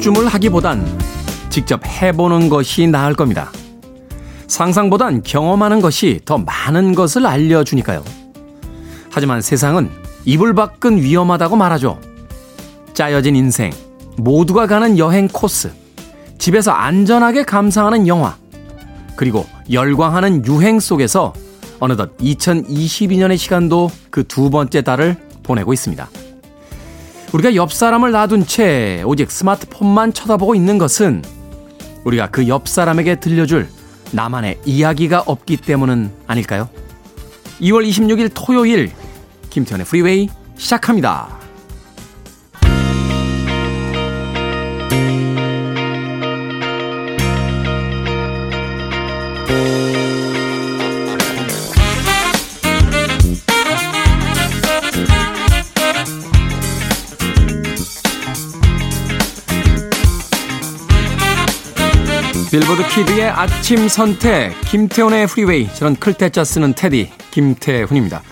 우물쭈물하기보단 직접 해보는 것이 나을 겁니다. 상상보단 경험하는 것이 더 많은 것을 알려주니까요. 하지만 세상은 이불 밖은 위험하다고 말하죠. 짜여진 인생, 모두가 가는 여행 코스, 집에서 안전하게 감상하는 영화, 그리고 열광하는 유행 속에서 어느덧 2022년의 시간도 그 두 번째 달을 보내고 있습니다. 우리가 옆 사람을 놔둔 채 오직 스마트폰만 쳐다보고 있는 것은 우리가 그 옆 사람에게 들려줄 나만의 이야기가 없기 때문은 아닐까요? 2월 26일 토요일 김태현의 프리웨이 시작합니다. 빌보드 kid의 아침 선택 김태훈의 프리웨이 저는 클 태 자 쓰는 테디 김태훈입니다.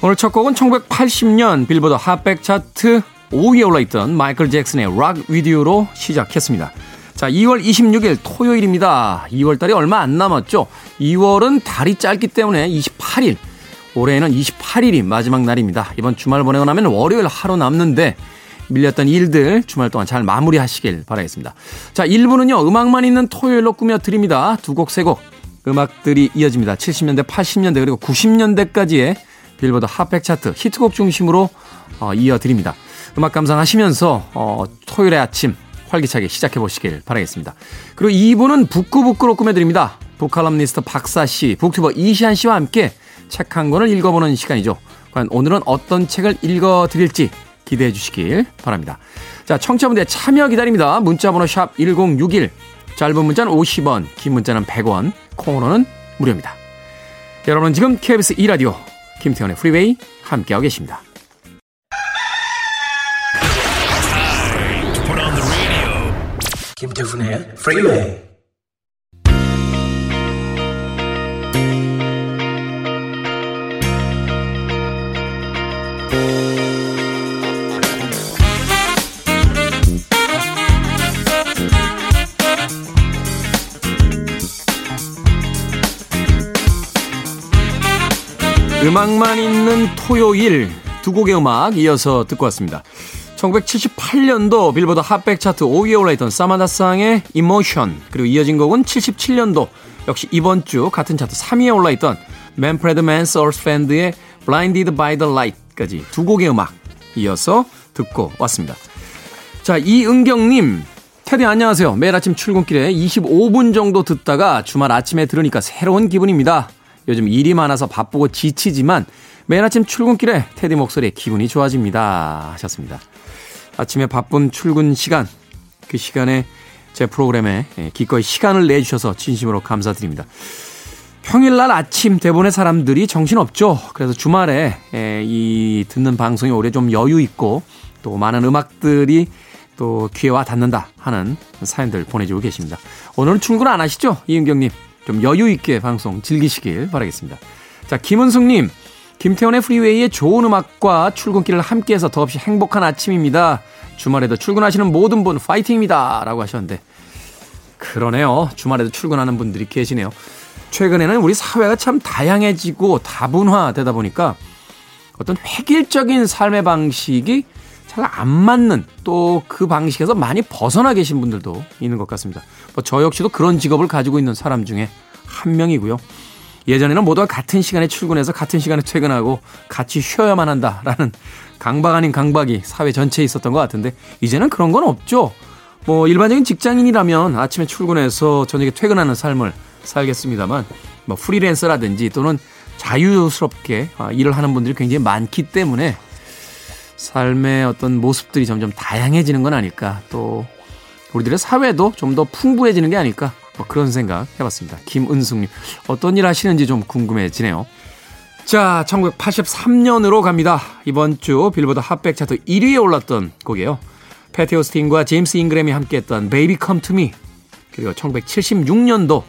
오늘 첫 곡은 1980년 빌보드 핫백 차트 5위에 올라있던 마이클 잭슨의 Rock with You로 시작했습니다. 자, 2월 26일 토요일입니다. 2월달이 얼마 안 남았죠? 2월은 달이 짧기 때문에 28일. 올해에는 28일이 마지막 날입니다. 이번 주말 보내고 나면 월요일 하루 남는데 밀렸던 일들 주말 동안 잘 마무리하시길 바라겠습니다. 자, 1부는요, 음악만 있는 토요일로 꾸며드립니다. 두 곡, 세 곡. 음악들이 이어집니다. 70년대, 80년대, 그리고 90년대까지의 빌보드 핫백 차트 히트곡 중심으로 어, 이어드립니다. 음악 감상하시면서 어, 토요일의 아침 활기차게 시작해 보시길 바라겠습니다. 그리고 2부는 북구북구로 꾸며드립니다. 북칼럼니스트 박사 씨, 북튜버 이시안 씨와 함께 책 한 권을 읽어보는 시간이죠. 과연 오늘은 어떤 책을 읽어드릴지 기대해 주시길 바랍니다. 자, 청취자분들 참여 기다립니다. 문자번호 샵 1061, 짧은 문자는 50원, 긴 문자는 100원, 콩으로는 무료입니다. 여러분 지금 KBS 2라디오 김태훈의 프리웨이 함께하고 계십니다. 김태훈의 프리웨이 음악만 있는 토요일 두 곡의 음악 이어서 듣고 왔습니다. 1978년도 빌보드 핫백 차트 5위에 올라있던 사마다상의 Emotion 그리고 이어진 곡은 77년도 역시 이번 주 같은 차트 3위에 올라있던 맨프레드 맨스 얼스밴드의 Blinded by the Light까지 두 곡의 음악 이어서 듣고 왔습니다. 자 이은경님 테디 안녕하세요. 매일 아침 출근길에 25분 정도 듣다가 주말 아침에 들으니까 새로운 기분입니다. 요즘 일이 많아서 바쁘고 지치지만 매일 아침 출근길에 테디 목소리에 기분이 좋아집니다. 하셨습니다. 아침에 바쁜 출근 시간, 그 시간에 제 프로그램에 예, 기꺼이 시간을 내주셔서 진심으로 감사드립니다. 평일날 아침 대본의 사람들이 정신없죠. 그래서 주말에 예, 이 듣는 방송이 오래 좀 여유 있고 또 많은 음악들이 또 귀에 와 닿는다 하는 사연들 보내주고 계십니다. 오늘은 출근 안 하시죠? 이은경님. 좀 여유 있게 방송 즐기시길 바라겠습니다. 자, 김은숙님, 김태훈의 프리웨이의 좋은 음악과 출근길을 함께해서 더없이 행복한 아침입니다. 주말에도 출근하시는 모든 분 파이팅입니다. 라고 하셨는데, 그러네요. 주말에도 출근하는 분들이 계시네요. 최근에는 우리 사회가 참 다양해지고 다분화되다 보니까 어떤 획일적인 삶의 방식이 잘 안 맞는 또 그 방식에서 많이 벗어나 계신 분들도 있는 것 같습니다. 뭐 저 역시도 그런 직업을 가지고 있는 사람 중에 한 명이고요. 예전에는 모두가 같은 시간에 출근해서 같은 시간에 퇴근하고 같이 쉬어야만 한다라는 강박 아닌 강박이 사회 전체에 있었던 것 같은데 이제는 그런 건 없죠. 뭐 일반적인 직장인이라면 아침에 출근해서 저녁에 퇴근하는 삶을 살겠습니다만 뭐 프리랜서라든지 또는 자유스럽게 아, 일을 하는 분들이 굉장히 많기 때문에 삶의 어떤 모습들이 점점 다양해지는 건 아닐까 또 우리들의 사회도 좀 더 풍부해지는 게 아닐까 뭐 그런 생각 해봤습니다. 김은숙님 어떤 일 하시는지 좀 궁금해지네요. 자, 1983년으로 갑니다. 이번 주 빌보드 핫백 차트 1위에 올랐던 곡이에요. 패티 오스틴과 제임스 잉그램이 함께했던 Baby Come To Me 그리고 1976년도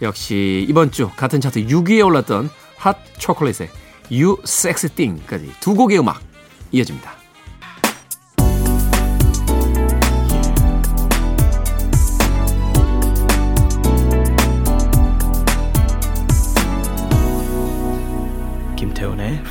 역시 이번 주 같은 차트 6위에 올랐던 핫 초콜릿의 You Sexy Thing까지 두 곡의 음악 이어집니다.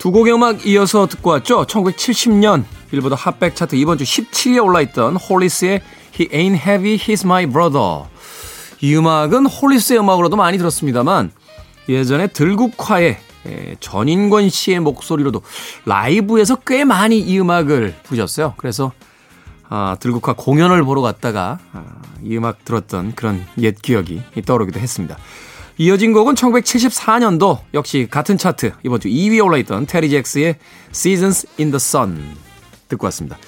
두 곡의 음악 이어서 듣고 왔죠. 1970년 빌보드 핫백 차트 이번 주 17위에 올라있던 홀리스의 He Ain't Heavy, He's My Brother. 이 음악은 홀리스의 음악으로도 많이 들었습니다만 예전에 들국화의 전인권 씨의 목소리로도 라이브에서 꽤 많이 이 음악을 부르셨어요. 그래서 아, 들국화 공연을 보러 갔다가 아, 이 음악 들었던 그런 옛 기억이 떠오르기도 했습니다. 이어진 곡은 1974년도 역시 같은 차트 이번 주 2위에 올라있던 테리 잭스의 Seasons in the Sun 듣고 왔습니다.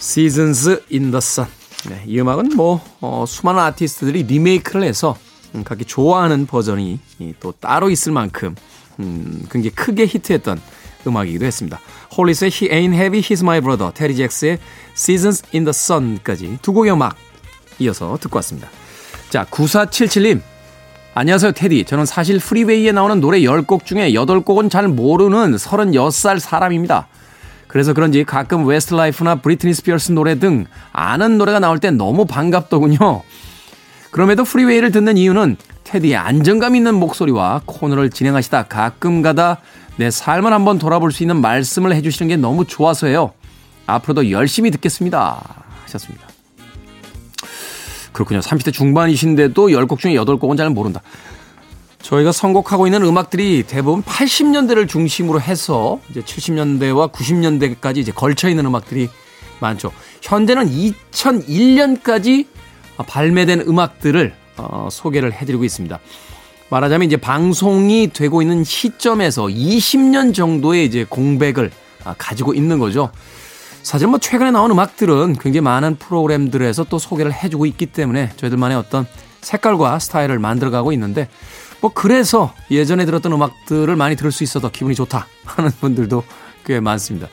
Seasons in the Sun. 네, 이 음악은 뭐 어, 수많은 아티스트들이 리메이크를 해서 음, 각기 좋아하는 버전이 또 따로 있을 만큼 음, 굉장히 크게 히트했던 음악이기도 했습니다. 홀리스의 He Ain't Heavy, He's My Brother, 테리 잭스의 Seasons in the Sun까지 두 곡의 음악 이어서 듣고 왔습니다. 자, 9477님. 안녕하세요, 테디. 저는 사실 프리웨이에 나오는 노래 10곡 중에 8곡은 잘 모르는 36살 사람입니다. 그래서 그런지 가끔 웨스트라이프나 브리트니 스피어스 노래 등 아는 노래가 나올 때 너무 반갑더군요. 그럼에도 프리웨이를 듣는 이유는 테디의 안정감 있는 목소리와 코너를 진행하시다 가끔 가다 내 삶을 한번 돌아볼 수 있는 말씀을 해주시는 게 너무 좋아서예요. 앞으로도 열심히 듣겠습니다. 하셨습니다. 그렇군요. 30대 중반이신데도 10곡 중에 8곡은 잘 모른다. 저희가 선곡하고 있는 음악들이 대부분 80년대를 중심으로 해서 이제 70년대와 90년대까지 이제 걸쳐 있는 음악들이 많죠. 현재는 2001년까지 발매된 음악들을 어, 소개를 해드리고 있습니다. 말하자면 이제 방송이 되고 있는 시점에서 20년 정도의 이제 공백을 아, 가지고 있는 거죠. 사실 뭐 최근에 나온 음악들은 굉장히 많은 프로그램들에서 또 소개를 해주고 있기 때문에 저희들만의 어떤 색깔과 스타일을 만들어가고 있는데 뭐 그래서 예전에 들었던 음악들을 많이 들을 수 있어서 기분이 좋다 하는 분들도 꽤 많습니다.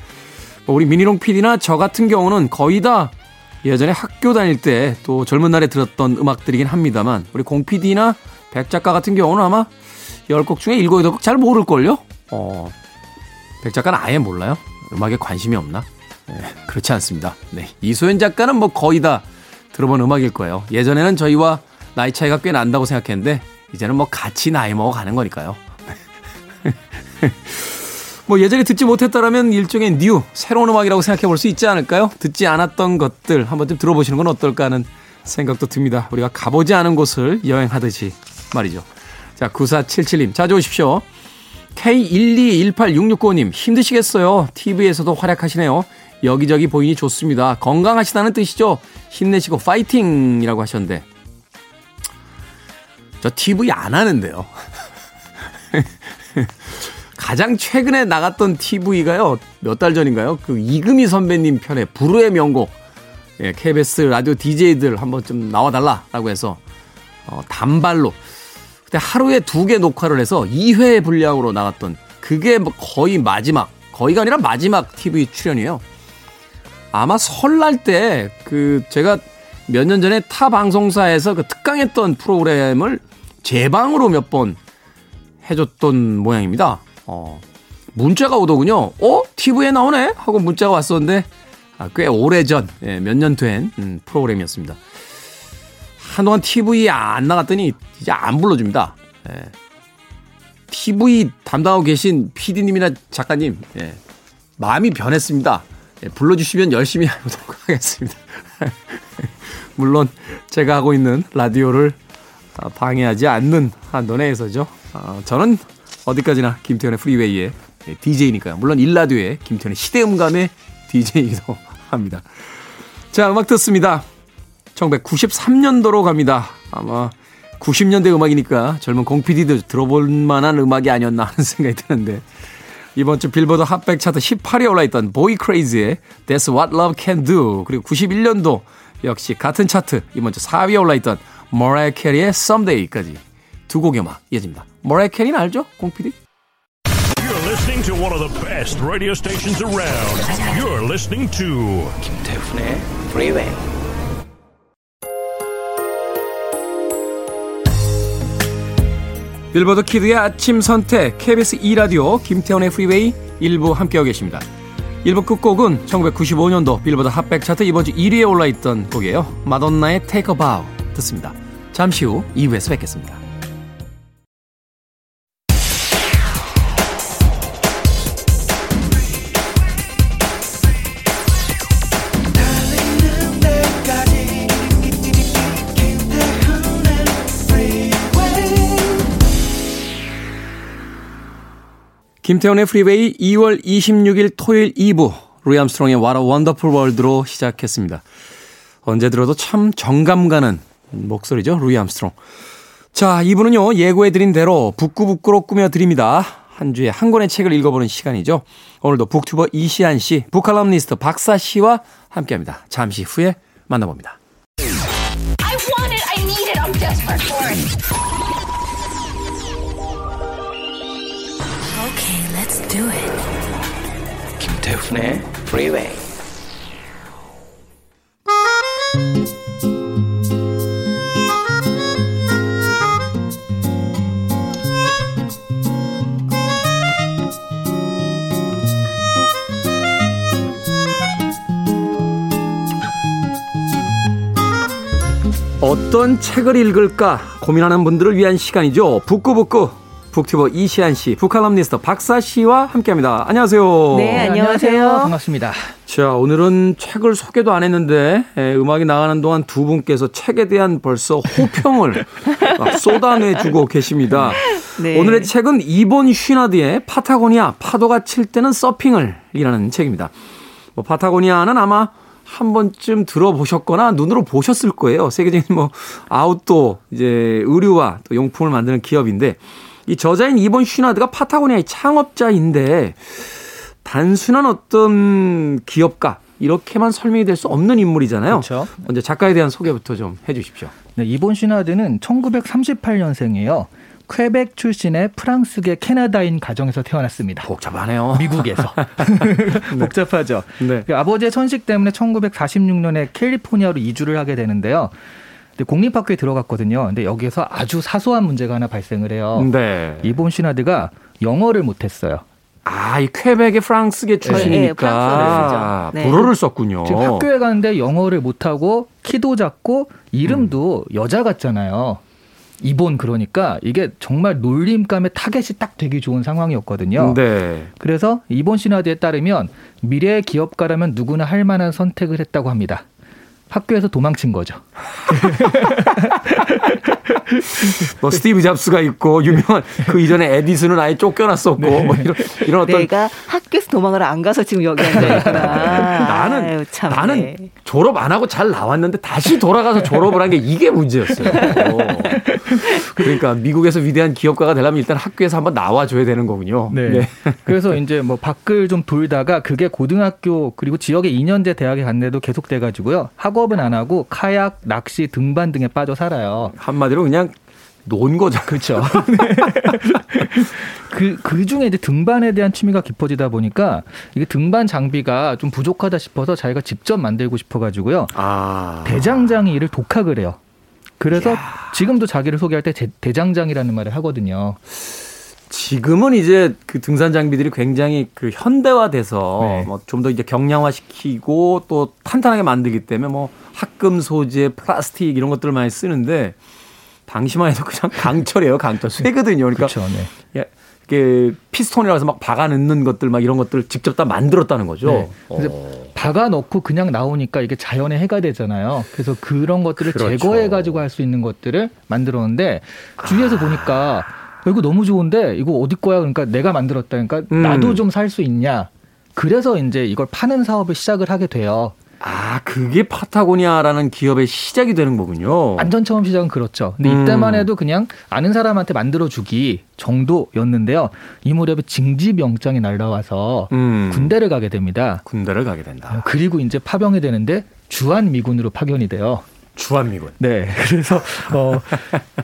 뭐 우리 미니롱 PD나 저 같은 경우는 거의 다 예전에 학교 다닐 때 또 젊은 날에 들었던 음악들이긴 합니다만 우리 공 PD나 백 작가 같은 경우는 아마 10곡 중에 7, 8곡 잘 모를걸요? 어, 백 작가는 아예 몰라요? 음악에 관심이 없나? 네, 그렇지 않습니다. 네, 이소연 작가는 뭐 거의 다 들어본 음악일 거예요. 예전에는 저희와 나이 차이가 꽤 난다고 생각했는데 이제는 뭐 같이 나이 먹어가는 거니까요. 뭐 예전에 듣지 못했다라면 일종의 new 새로운 음악이라고 생각해 볼 수 있지 않을까요? 듣지 않았던 것들 한번 좀 들어보시는 건 어떨까 하는 생각도 듭니다. 우리가 가보지 않은 곳을 여행하듯이 말이죠. 자, 9477님, 자주 오십시오. K1218669님, 힘드시겠어요? TV에서도 활약하시네요. 여기저기 보이니 좋습니다. 건강하시다는 뜻이죠? 힘내시고 파이팅이라고 하셨는데. 저 TV 안 하는데요. 가장 최근에 나갔던 TV가요, 몇 달 전인가요? 그 이금희 선배님 편의 불후의 명곡, 예, KBS 라디오 DJ들 한번 좀 나와달라라고 해서, 어, 단발로, 그때 하루에 두 개 녹화를 해서 2회 분량으로 나갔던 그게 뭐 거의 마지막, 거의가 아니라 마지막 TV 출연이에요. 아마 설날 때 그 제가 몇 년 전에 타 방송사에서 그 특강했던 프로그램을 재방으로 몇 번 해줬던 모양입니다. 어, 문자가 오더군요. 어? TV에 나오네? 하고 문자가 왔었는데, 아, 꽤 오래전, 예, 몇년 된, 음, 프로그램이었습니다. 한동안 TV에 안 나갔더니 이제 안 불러줍니다. 예. TV 담당하고 계신 PD님이나 작가님, 예, 마음이 변했습니다. 예, 불러주시면 열심히 하도록 하겠습니다. 물론 제가 하고 있는 라디오를 아, 방해하지 않는 한도 내에서죠. 어, 저는 어디까지나 김태현의 프리웨이의 DJ니까요. 물론 일라디오의 김태훈의 시대음감의 DJ이기도 합니다. 자, 음악 듣습니다. 1993년도로 갑니다. 아마 90년대 음악이니까 젊은 공PD도 들어볼 만한 음악이 아니었나 하는 생각이 드는데 이번 주 빌보드 핫백 차트 18위에 올라있던 보이 크레이즈의 That's What Love Can Do 그리고 91년도 역시 같은 차트 이번 주 4위에 올라있던 머라이 캐리의 Someday까지 두 곡의 음악 이어집니다. 머라이 캐리는 알죠? 공PD? listening to one of the best radio stations around. You're listening to 김태훈의 Freeway. 빌보드 키드의 아침 선택 KBS 2라디오 김태훈의 프리웨이 1부 함께하고 계십니다. 1부 끝곡은 1995년도 빌보드 핫백 차트 이번 주 1위에 올라있던 곡이에요. 마돈나의 Take a Bow 듣습니다. 잠시 후 2부에서 뵙겠습니다. 김태훈의 프리웨이 2월 26일 토요일 2부 루이 암스트롱의 What a Wonderful World로 시작했습니다. 언제 들어도 참 정감 가는 목소리죠. 루이 암스트롱. 자, 2부는요. 예고해드린 대로 북구북구로 꾸며드립니다. 한 주에 한 권의 책을 읽어보는 시간이죠. 오늘도 북튜버 이시안 씨, 북칼럼니스트 박사 씨와 함께합니다. 잠시 후에 만나봅니다. Do it. 김태훈의 Freeway. 어떤 책을 읽을까 고민하는 분들을 위한 시간이죠. 북구북구 북튜버 이시안 씨, 북칼럼니스트 박사 씨와 함께합니다. 안녕하세요. 네, 안녕하세요. 반갑습니다. 자, 오늘은 책을 소개도 안 했는데 에, 음악이 나가는 동안 두 분께서 책에 대한 벌써 호평을 막 쏟아내주고 계십니다. 네. 오늘의 책은 이본 쉬나드의 파타고니아 파도가 칠 때는 서핑을 이라는 책입니다. 뭐 파타고니아는 아마 한 번쯤 들어보셨거나 눈으로 보셨을 거예요. 세계적인 뭐 아웃도어 이제 의류와 또 용품을 만드는 기업인데 이 저자인 이본 쉬나드가 파타고니아의 창업자인데 단순한 어떤 기업가 이렇게만 설명이 될 수 없는 인물이잖아요. 그렇죠. 먼저 작가에 대한 소개부터 좀 해주십시오. 네, 이본 시나드는 1938년생이에요. 퀘벡 출신의 프랑스계 캐나다인 가정에서 태어났습니다. 복잡하네요. 미국에서. 복잡하죠. 네. 그 아버지의 천식 때문에 1946년에 캘리포니아로 이주를 하게 되는데요. 근데 공립학교에 들어갔거든요. 근데 여기에서 아주 사소한 문제가 하나 발생을 해요. 네. 이본 시나드가 영어를 못했어요. 아, 이 퀘벡의 프랑스계 네, 출신이니까 프랑스어를 쓰죠. 네. 불어를 썼군요. 지금 학교에 가는데 영어를 못하고 키도 작고 이름도 여자 같잖아요. 이본 그러니까 이게 정말 놀림감에 타겟이 딱 되기 좋은 상황이었거든요. 네. 그래서 이본 시나드에 따르면 미래의 기업가라면 누구나 할 만한 선택을 했다고 합니다. 학교에서 도망친 거죠. 뭐 스티브 잡스가 있고 유명한 그 이전에 에디슨은 아예 쫓겨났었고 네. 뭐 이런 이런 어떤 내가 학교에서 도망을 안 가서 지금 여기 앉아 있구나. 나는 아유, 참, 나는 네. 졸업 안 하고 잘 나왔는데 다시 돌아가서 졸업을 한 게 이게 문제였어요. 그러니까 미국에서 위대한 기업가가 되려면 일단 학교에서 한번 나와줘야 되는 거군요. 네. 그래서 이제 뭐 밖을 좀 돌다가 그게 고등학교 그리고 지역의 2년제 대학에 갔는데도 계속돼 가지고요. 학업은 안 하고 카약, 낚시, 등반 등에 빠져 살아요. 한마디로 그냥 논 거죠. 그렇죠. 그, 그 중에 이제 등반에 대한 취미가 깊어지다 보니까 이게 등반 장비가 좀 부족하다 싶어서 자기가 직접 만들고 싶어가지고요. 아. 대장장이 이를 독학을 해요. 그래서 지금도 자기를 소개할 때 대, 대장장이라는 말을 하거든요. 지금은 이제 그 등산 장비들이 굉장히 그 현대화돼서 네. 뭐좀 더 이제 경량화시키고 또 탄탄하게 만들기 때문에 뭐 합금 소재, 플라스틱 이런 것들을 많이 쓰는데 당시만 해도 그냥 강철이에요, 강철. 쇠거든요. 그러니까 그렇죠. 네. 예, 이게 해서 막 박아 넣는 것들 막 이런 것들을 직접 다 만들었다는 거죠. 네. 근데 박아 넣고 그냥 나오니까 이게 자연의 해가 되잖아요. 그래서 그런 것들을 그렇죠. 제거해 가지고 할 수 있는 것들을 만들었는데 주위에서 보니까 어, 이거 너무 좋은데 이거 어디 거야? 그러니까 내가 만들었다. 그러니까 음. 나도 좀 살 수 있냐? 그래서 이제 이걸 파는 사업을 시작을 하게 돼요. 아, 그게 파타고니아라는 기업의 시작이 되는 거군요. 완전 처음 시작은 그렇죠. 근데 음. 이때만 해도 그냥 아는 사람한테 만들어 주기 정도였는데요. 이 무렵에 징집 영장이 날라와서 음. 군대를 가게 됩니다. 군대를 가게 된다. 그리고 이제 파병이 되는데 주한 미군으로 파견이 돼요. 주한미군. 네. 그래서 어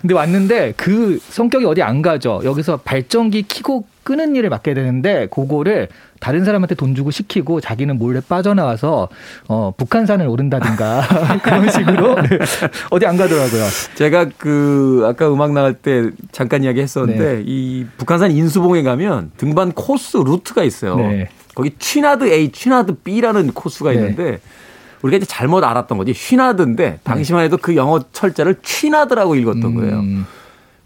근데 왔는데 그 성격이 어디 안 가죠. 여기서 발전기 키고 끄는 일을 맡게 되는데 그거를 다른 사람한테 돈 주고 시키고 자기는 몰래 빠져나와서 어 북한산을 오른다든가 그런 식으로 네. 어디 안 가더라고요. 제가 그 아까 음악 나갈 때 잠깐 이야기했었는데 네. 이 북한산 인수봉에 가면 등반 코스 루트가 있어요. 네. 거기 취나드 A, 취나드 B라는 코스가 네. 있는데 우리가 이제 잘못 알았던 거지. 쉬나드인데 당시만 해도 그 영어 철자를 취나드라고 읽었던 거예요. 음,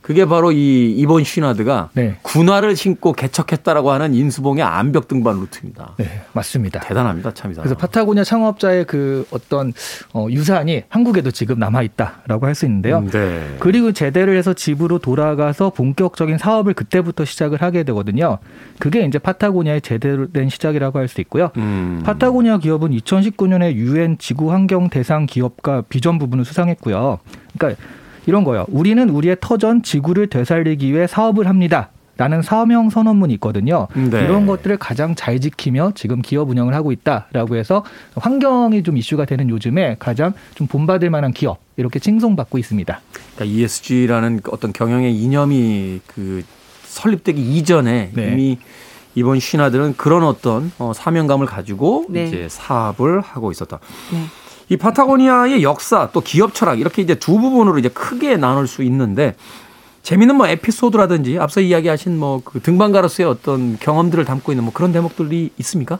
그게 바로 이 이번 쉬나드가 네. 군화를 신고 개척했다라고 하는 인수봉의 암벽 등반 루트입니다. 네, 맞습니다. 대단합니다, 참 이상. 그래서 파타고니아 창업자의 그 어떤 어, 유산이 한국에도 지금 남아 있다라고 할 수 있는데요. 음, 네. 그리고 제대를 해서 집으로 돌아가서 본격적인 사업을 그때부터 시작을 하게 되거든요. 그게 이제 파타고니아의 제대로 된 시작이라고 할 수 있고요. 음. 파타고니아 기업은 2019년에 유엔 지구 환경 대상 기업가 비전 부분을 수상했고요. 그러니까 이런 거예요. 우리는 우리의 터전 지구를 되살리기 위해 사업을 합니다. 라는 사명 선언문이 있거든요. 네. 이런 것들을 가장 잘 지키며 지금 기업 운영을 하고 있다라고 해서 환경이 좀 이슈가 되는 요즘에 가장 좀 본받을 만한 기업 이렇게 칭송받고 있습니다. 그러니까 ESG라는 어떤 경영의 이념이 그 설립되기 이전에 네. 이미 이번 신화들은 그런 어떤 어, 사명감을 가지고 네. 이제 사업을 하고 있었다. 네. 이 파타고니아의 역사 또 기업 철학 이렇게 이제 두 부분으로 이제 크게 나눌 수 있는데 재미있는 뭐 에피소드라든지 앞서 이야기하신 뭐 그 등반가로서의 어떤 경험들을 담고 있는 뭐 그런 대목들이 있습니까?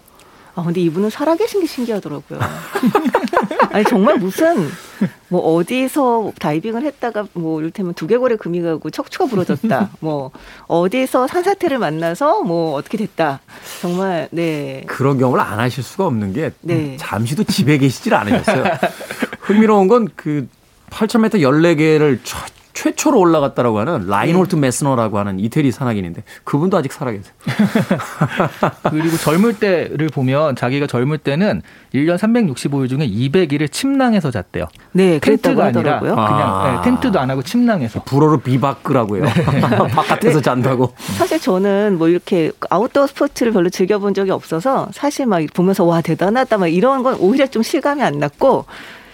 아 근데 이분은 살아계신 게 신기하더라고요. 아니 정말 무슨 뭐 어디서 다이빙을 했다가 뭐 이를테면 두개골에 금이 가고 척추가 부러졌다. 뭐 어디서 산사태를 만나서 뭐 어떻게 됐다. 정말 네. 그런 경험을 안 하실 수가 없는 게 네. 잠시도 집에 계시질 않으셨어요. 흥미로운 건 그 8,000m 14개를 최초로 올라갔다라고 하는 라인홀트 메스너라고 하는 이태리 산악인인데 그분도 아직 살아계세요. 그리고 젊을 때를 보면 자기가 젊을 때는 1년 365일 중에 200일을 침낭에서 잤대요. 네, 그랬다고 텐트가 아니라 하더라고요. 그냥 아. 네, 텐트도 안 하고 침낭에서. 불어로 비바크라고 해요. 네. 바깥에서 잔다고. 사실 저는 뭐 이렇게 아웃도어 스포츠를 별로 즐겨본 적이 없어서 사실 막 보면서 와 대단하다 막 이런 건 오히려 좀 실감이 안 났고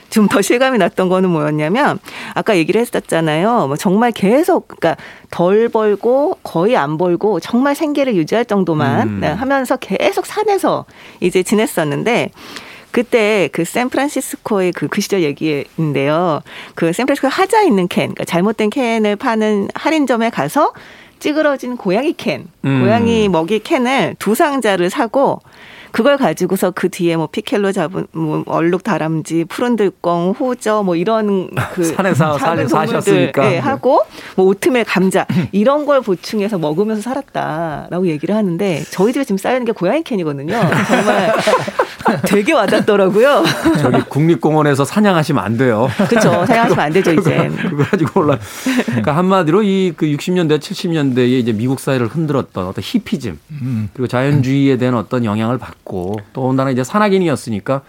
좀 더 실감이 났던 거는 뭐였냐면 아까 얘기를 했었잖아요. 뭐 정말 계속 그러니까 덜 벌고 거의 안 벌고 정말 생계를 유지할 정도만 음. 네, 하면서 계속 산에서 이제 지냈었는데 그때 그 샌프란시스코의 그, 그 시절 얘기인데요. 그 샌프란시스코 하자 있는 캔, 그러니까 잘못된 캔을 파는 할인점에 가서 찌그러진 고양이 캔, 음. 고양이 먹이 캔을 두 상자를 사고 그걸 가지고서 그 뒤에 뭐 피켈로 잡은 뭐 얼룩 다람쥐, 푸른 들껑, 호저 뭐 이런 그 산에서 작은 사- 동물들, 사셨으니까. 예, 하고 뭐 오트밀, 감자 이런 걸 보충해서 먹으면서 살았다라고 얘기를 하는데 저희 집에 지금 쌓여 있는 게 고양이 캔이거든요. 정말 되게 와닿더라고요. 저기 국립공원에서 사냥하시면 안 돼요. 그렇죠. 사용하시면 안 되죠 이제. 그거 가지고 올라. 그러니까 한마디로 이 그 60년대, 70년대에 이제 미국 사회를 흔들었던 어떤 히피즘 그리고 자연주의에 대한 어떤 영향을 받고 또 온다나 이제 산악인이었으니까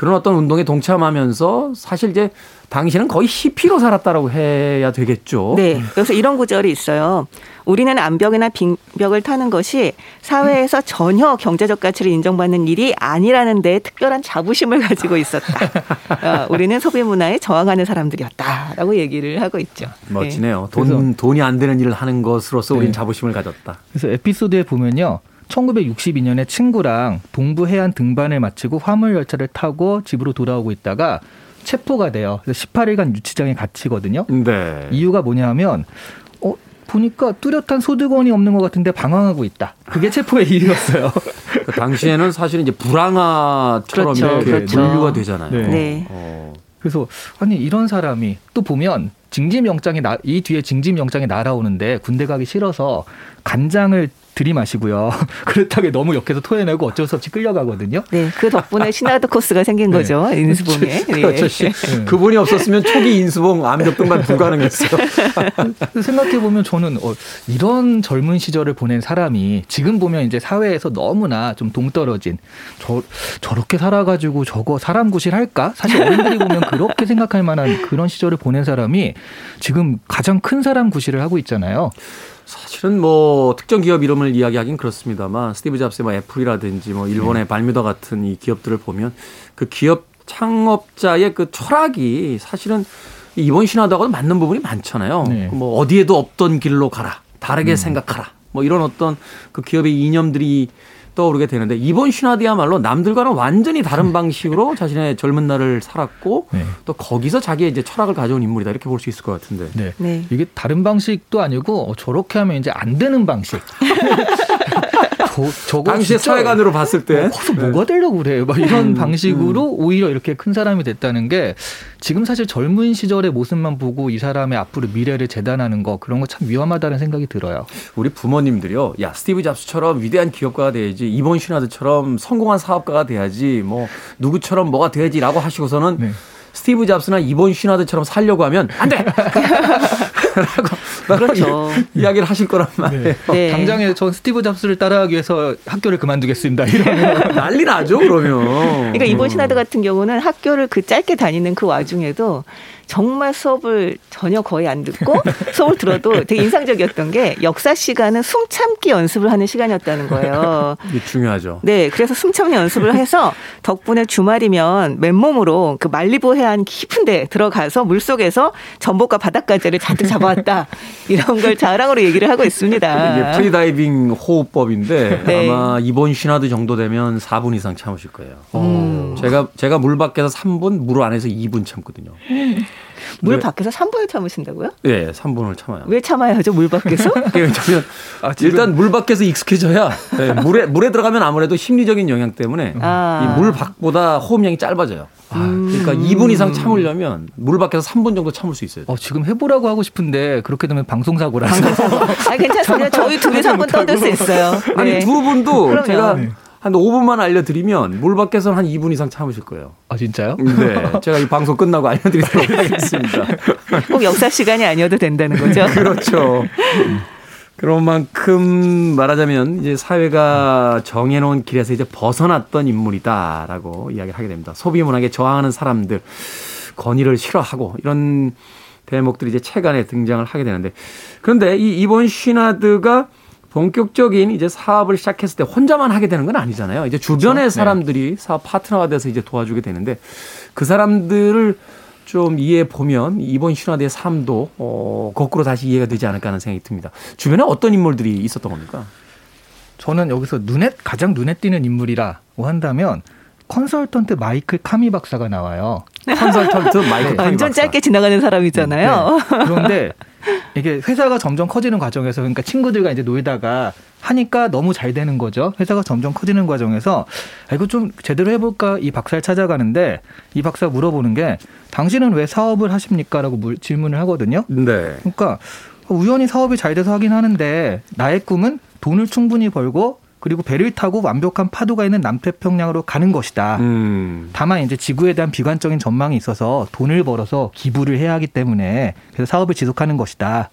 그런 어떤 운동에 동참하면서 사실 이제 당신은 거의 히피로 살았다라고 해야 되겠죠. 네. 그래서 이런 구절이 있어요. 우리는 암벽이나 빙벽을 타는 것이 사회에서 전혀 경제적 가치를 인정받는 일이 아니라는 데 특별한 자부심을 가지고 있었다. 어, 우리는 소비 문화에 저항하는 사람들이었다라고 얘기를 하고 있죠. 멋지네요. 네. 돈, 돈이 안 되는 일을 하는 것으로서 우린 네. 자부심을 가졌다. 그래서 에피소드에 보면요. 1962년에 친구랑 동부 해안 등반을 마치고 화물 열차를 타고 집으로 돌아오고 있다가 체포가 돼요. 그래서 18일간 유치장에 갇히거든요. 네. 이유가 뭐냐면 어 보니까 뚜렷한 소득원이 없는 것 같은데 방황하고 있다. 그게 체포의 이유였어요. 그 당시에는 사실 이제 불황아처럼 그렇죠, 이렇게 그렇죠. 분류가 되잖아요. 네. 네. 어. 그래서 아니 이런 사람이 또 보면 징집 영장이 나, 이 뒤에 징집 영장이 날아오는데 군대 가기 싫어서 간장을 들이마시고요. 그렇다고 너무 역해서 토해내고 어쩔 수 없이 끌려가거든요. 네. 그 덕분에 시나드 코스가 생긴 네. 거죠. 인수봉에. 그렇죠. 시- 그분이 없었으면 초기 인수봉 암벽 등반 불가능했어요. 생각해 보면 저는 어, 이런 젊은 시절을 보낸 사람이 지금 보면 이제 사회에서 너무나 좀 동떨어진 저 저렇게 살아가지고 저거 사람 구실할까? 사실 어른들이 보면 그렇게 생각할 만한 그런 시절을 보낸 사람이 지금 가장 큰 사람 구실을 하고 있잖아요. 사실은 뭐 특정 기업 이름을 이야기하긴 그렇습니다만 스티브 잡스의 뭐 애플이라든지 뭐 일본의 발뮤다 같은 이 기업들을 보면 그 기업 창업자의 그 철학이 사실은 이번 신화도하고는 맞는 부분이 많잖아요. 네. 뭐 어디에도 없던 길로 가라. 다르게 생각하라. 뭐 이런 어떤 그 기업의 이념들이 떠오르게 되는데 이번 신화드야말로 남들과는 완전히 다른 방식으로 자신의 젊은 날을 살았고 네. 또 거기서 자기의 이제 철학을 가져온 인물이다 이렇게 볼 수 있을 것 같은데. 네. 네. 이게 다른 방식도 아니고 어, 저렇게 하면 이제 안 되는 방식. 저, 저거 진짜 사회관으로 봤을 때 어, 커서 뭐가 되려고 그래. 막 이런 음, 방식으로 오히려 이렇게 큰 사람이 됐다는 게 지금 사실 젊은 시절의 모습만 보고 이 사람의 앞으로 미래를 재단하는 거 그런 거 참 위험하다는 생각이 들어요. 우리 부모님들이요. 야, 스티브 잡스처럼 위대한 기업가가 돼야지. 이본 쉬나드처럼 성공한 사업가가 돼야지. 뭐 누구처럼 뭐가 돼야지라고 하시고서는 네. 스티브 잡스나 이본 쉬나드처럼 살려고 하면 안 돼. 라고 그렇죠. 이야기를 하실 거란 말이에요. 네. 당장에 전 스티브 잡스를 따라하기 위해서 학교를 그만두겠습니다. 이러면 난리 나죠, 그러면. 그러니까 이본 쉬나드 같은 경우는 학교를 그 짧게 다니는 그 와중에도 정말 수업을 전혀 거의 안 듣고 수업을 들어도 되게 인상적이었던 게 역사 시간은 숨 참기 연습을 하는 시간이었다는 거예요. 중요하죠. 네, 그래서 숨참는 연습을 해서 덕분에 주말이면 맨몸으로 그 말리부 해안 깊은데 들어가서 물 속에서 전복과 바닷가재를 잔뜩 잡아왔다 이런 걸 자랑으로 얘기를 하고 있습니다. 이게 프리다이빙 호흡법인데 네. 아마 이본 쉬나드 정도 되면 4분 이상 참으실 거예요. 음. 제가 제가 물 밖에서 3분, 물 안에서 2분 참거든요. 물 네. 밖에서 3분을 참으신다고요? 예, 3분을 참아요. 왜 참아야죠, 물 밖에서? 왜냐면 아, 일단 물 밖에서 익숙해져야 예, 물에 물에 들어가면 아무래도 심리적인 영향 때문에 아. 이물 밖보다 호흡량이 짧아져요. 그러니까 2분 이상 참으려면 물 밖에서 3분 정도 참을 수 있어요. 어, 지금 해보라고 하고 싶은데 그렇게 되면 방송사고라서 아, 괜찮습니다. 저희 둘이서 한번 떠들 수 있어요. 아니 네. 두 분도 그럼요. 제가 네. 한 5분만 알려드리면 물 밖에서는 한 2분 이상 참으실 거예요. 아 진짜요? 네, 제가 이 방송 끝나고 알려드리도록 하겠습니다. 꼭 역사 시간이 아니어도 된다는 거죠. 그렇죠. 그런 만큼 말하자면 이제 사회가 정해놓은 길에서 이제 벗어났던 인물이다라고 이야기를 하게 됩니다. 소비 문화에 저항하는 사람들, 권위를 싫어하고 이런 대목들이 이제 책 안에 등장을 하게 되는데 그런데 이 이번 쉬나드가 본격적인 이제 사업을 시작했을 때 혼자만 하게 되는 건 아니잖아요. 이제 주변의 그렇죠. 네. 사람들이 사업 파트너가 돼서 이제 도와주게 되는데 그 사람들을 좀 이해해 보면 이번 신화대의 삶도 어, 거꾸로 다시 이해가 되지 않을까 하는 생각이 듭니다. 주변에 어떤 인물들이 있었던 겁니까? 저는 여기서 눈에 가장 눈에 띄는 인물이라고 한다면 컨설턴트 마이클 카미 박사가 나와요. 컨설턴트 마이클 카미 완전 박사. 짧게 지나가는 사람이잖아요. 네. 그런데 이게 회사가 점점 커지는 과정에서 그러니까 친구들과 이제 놀다가 하니까 너무 잘 되는 거죠. 회사가 점점 커지는 과정에서 아, 이거 좀 제대로 해볼까 이 박사를 찾아가는데 이 박사 물어보는 게 당신은 왜 사업을 하십니까?라고 물- 질문을 하거든요. 네. 그러니까 우연히 사업이 잘 돼서 하긴 하는데 나의 꿈은 돈을 충분히 벌고 그리고 배를 타고 완벽한 파도가 있는 남태평양으로 가는 것이다. 음. 다만 이제 지구에 대한 비관적인 전망이 있어서 돈을 벌어서 기부를 해야 하기 때문에 그래서 사업을 지속하는 것이다.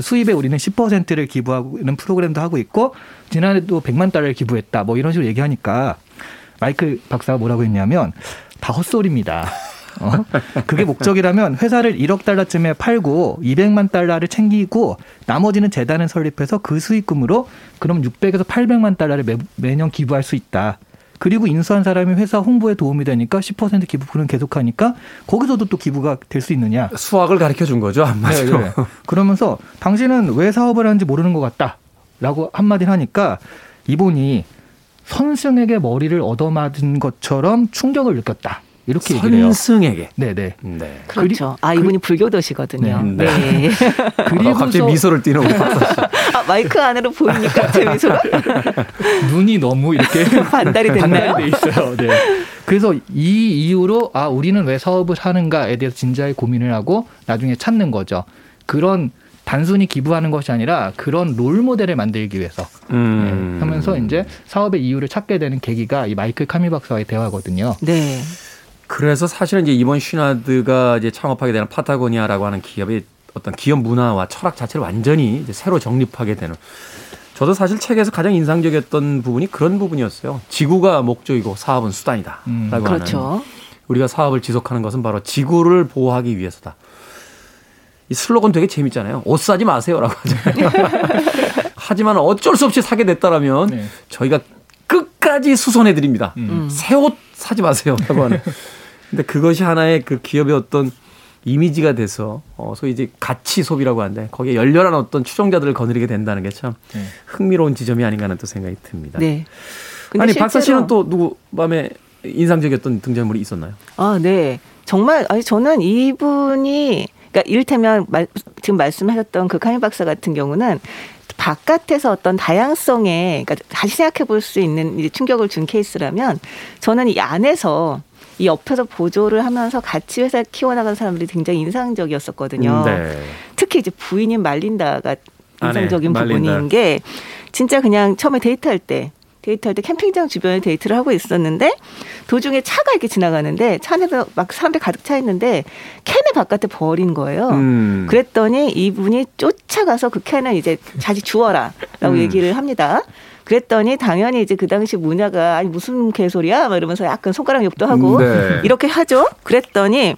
수입에 우리는 10%를 기부하는 프로그램도 하고 있고 지난해도 100만 달러를 기부했다. 뭐 이런 식으로 얘기하니까 마이클 박사가 뭐라고 했냐면 다 헛소리입니다. 어? 그게 목적이라면 회사를 1억 달러쯤에 팔고 200만 달러를 챙기고 나머지는 재단을 설립해서 그 수익금으로 그럼 600에서 800만 달러를 매, 매년 기부할 수 있다. 그리고 인수한 사람이 회사 홍보에 도움이 되니까 10% 기부는 계속하니까 거기서도 또 기부가 될 수 있느냐. 수학을 가르쳐 준 거죠, 한마디로. 네, 네. 그러면서 당신은 왜 사업을 하는지 모르는 것 같다라고 한마디를 하니까 이분이 선승에게 머리를 얻어맞은 것처럼 충격을 느꼈다. 이렇게 얘기를 해요. 선승에게. 네네. 네. 그렇죠. 아, 이분이 불교도시거든요. 네. 네. 아, 갑자기 미소를 띠는 우리 박사 씨. 아, 마이크 안으로 보이니까 제 미소가 눈이 너무 이렇게 반달이 됐나요? 반달돼 있어요. 네. 그래서 이 이유로 아 우리는 왜 사업을 하는가에 대해서 진지하게 고민을 하고 나중에 찾는 거죠. 그런 단순히 기부하는 것이 아니라 그런 롤 모델을 만들기 위해서 음. 네, 하면서 이제 사업의 이유를 찾게 되는 계기가 이 마이클 카미 박사와의 대화거든요. 네. 그래서 사실은 이제 이번 쉬나드가 이제 창업하게 되는 파타고니아라고 하는 기업의 어떤 기업 문화와 철학 자체를 완전히 이제 새로 정립하게 되는. 저도 사실 책에서 가장 인상적이었던 부분이 그런 부분이었어요. 지구가 목적이고 사업은 수단이다. 음. 라고 하는. 그렇죠. 우리가 사업을 지속하는 것은 바로 지구를 보호하기 위해서다. 이 슬로건 되게 재밌잖아요. 옷 사지 마세요라고 하잖아요. 하지만 어쩔 수 없이 사게 됐다라면 네. 저희가 끝까지 수선해 드립니다. 음. 새옷 사지 마세요라고 하는 근데 그것이 하나의 그 기업의 어떤 이미지가 돼서 어 소위 이제 가치 소비라고 하는데 거기에 열렬한 어떤 추종자들을 거느리게 된다는 게참 네. 흥미로운 지점이 아닌가 하는 또 생각이 듭니다. 네. 근데 아니 박사 씨는 또 누구 마음에 인상적이었던 등장물이 있었나요? 아, 네. 정말 아니 저는 이분이 그러니까 이를테면 말, 지금 말씀하셨던 그 카미 박사 같은 경우는 바깥에서 어떤 다양성에 그러니까 다시 생각해 볼 수 있는 이제 충격을 준 케이스라면 저는 이 안에서 이 옆에서 보조를 하면서 같이 회사 키워나가는 사람들이 굉장히 인상적이었었거든요. 네. 특히 이제 부인이 말린다가 인상적인 말린다. 부분인 게 진짜 그냥 처음에 데이트할 때 데이트할 때 캠핑장 주변에 데이트를 하고 있었는데 도중에 차가 이렇게 지나가는데 차 안에서 막 사람들 가득 차 있는데 캔을 바깥에 버린 거예요. 음. 그랬더니 이분이 쫓아가서 그 캔을 이제 자지 주워라라고 음. 얘기를 합니다. 그랬더니 당연히 이제 그 당시 문야가 아니 무슨 개소리야 막 이러면서 약간 손가락 욕도 하고 네. 이렇게 하죠. 그랬더니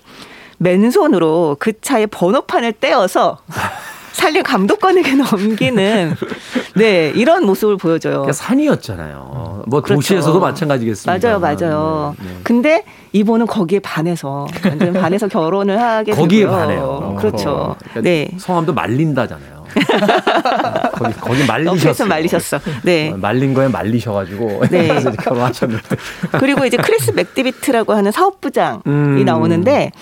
맨손으로 그 차의 번호판을 떼어서 살림 감독관에게 넘기는 네 이런 모습을 보여줘요. 그러니까 산이었잖아요. 뭐 그렇죠. 도시에서도 마찬가지겠습니다. 맞아요, 맞아요. 네, 네. 근데 이분은 거기에 반해서 완전 반해서 결혼을 하게 거기에 되고요. 반해요. 그렇죠. 어, 그러니까 네. 성함도 말린다잖아요. 거기 거기 말리셨어요. 옆에서 말리셨어. 네. 어, 말린 거에 말리셔가지고 네. 그래서 결혼하셨는데. 그리고 이제 크리스 맥디비트라고 하는 사업부장이 음. 나오는데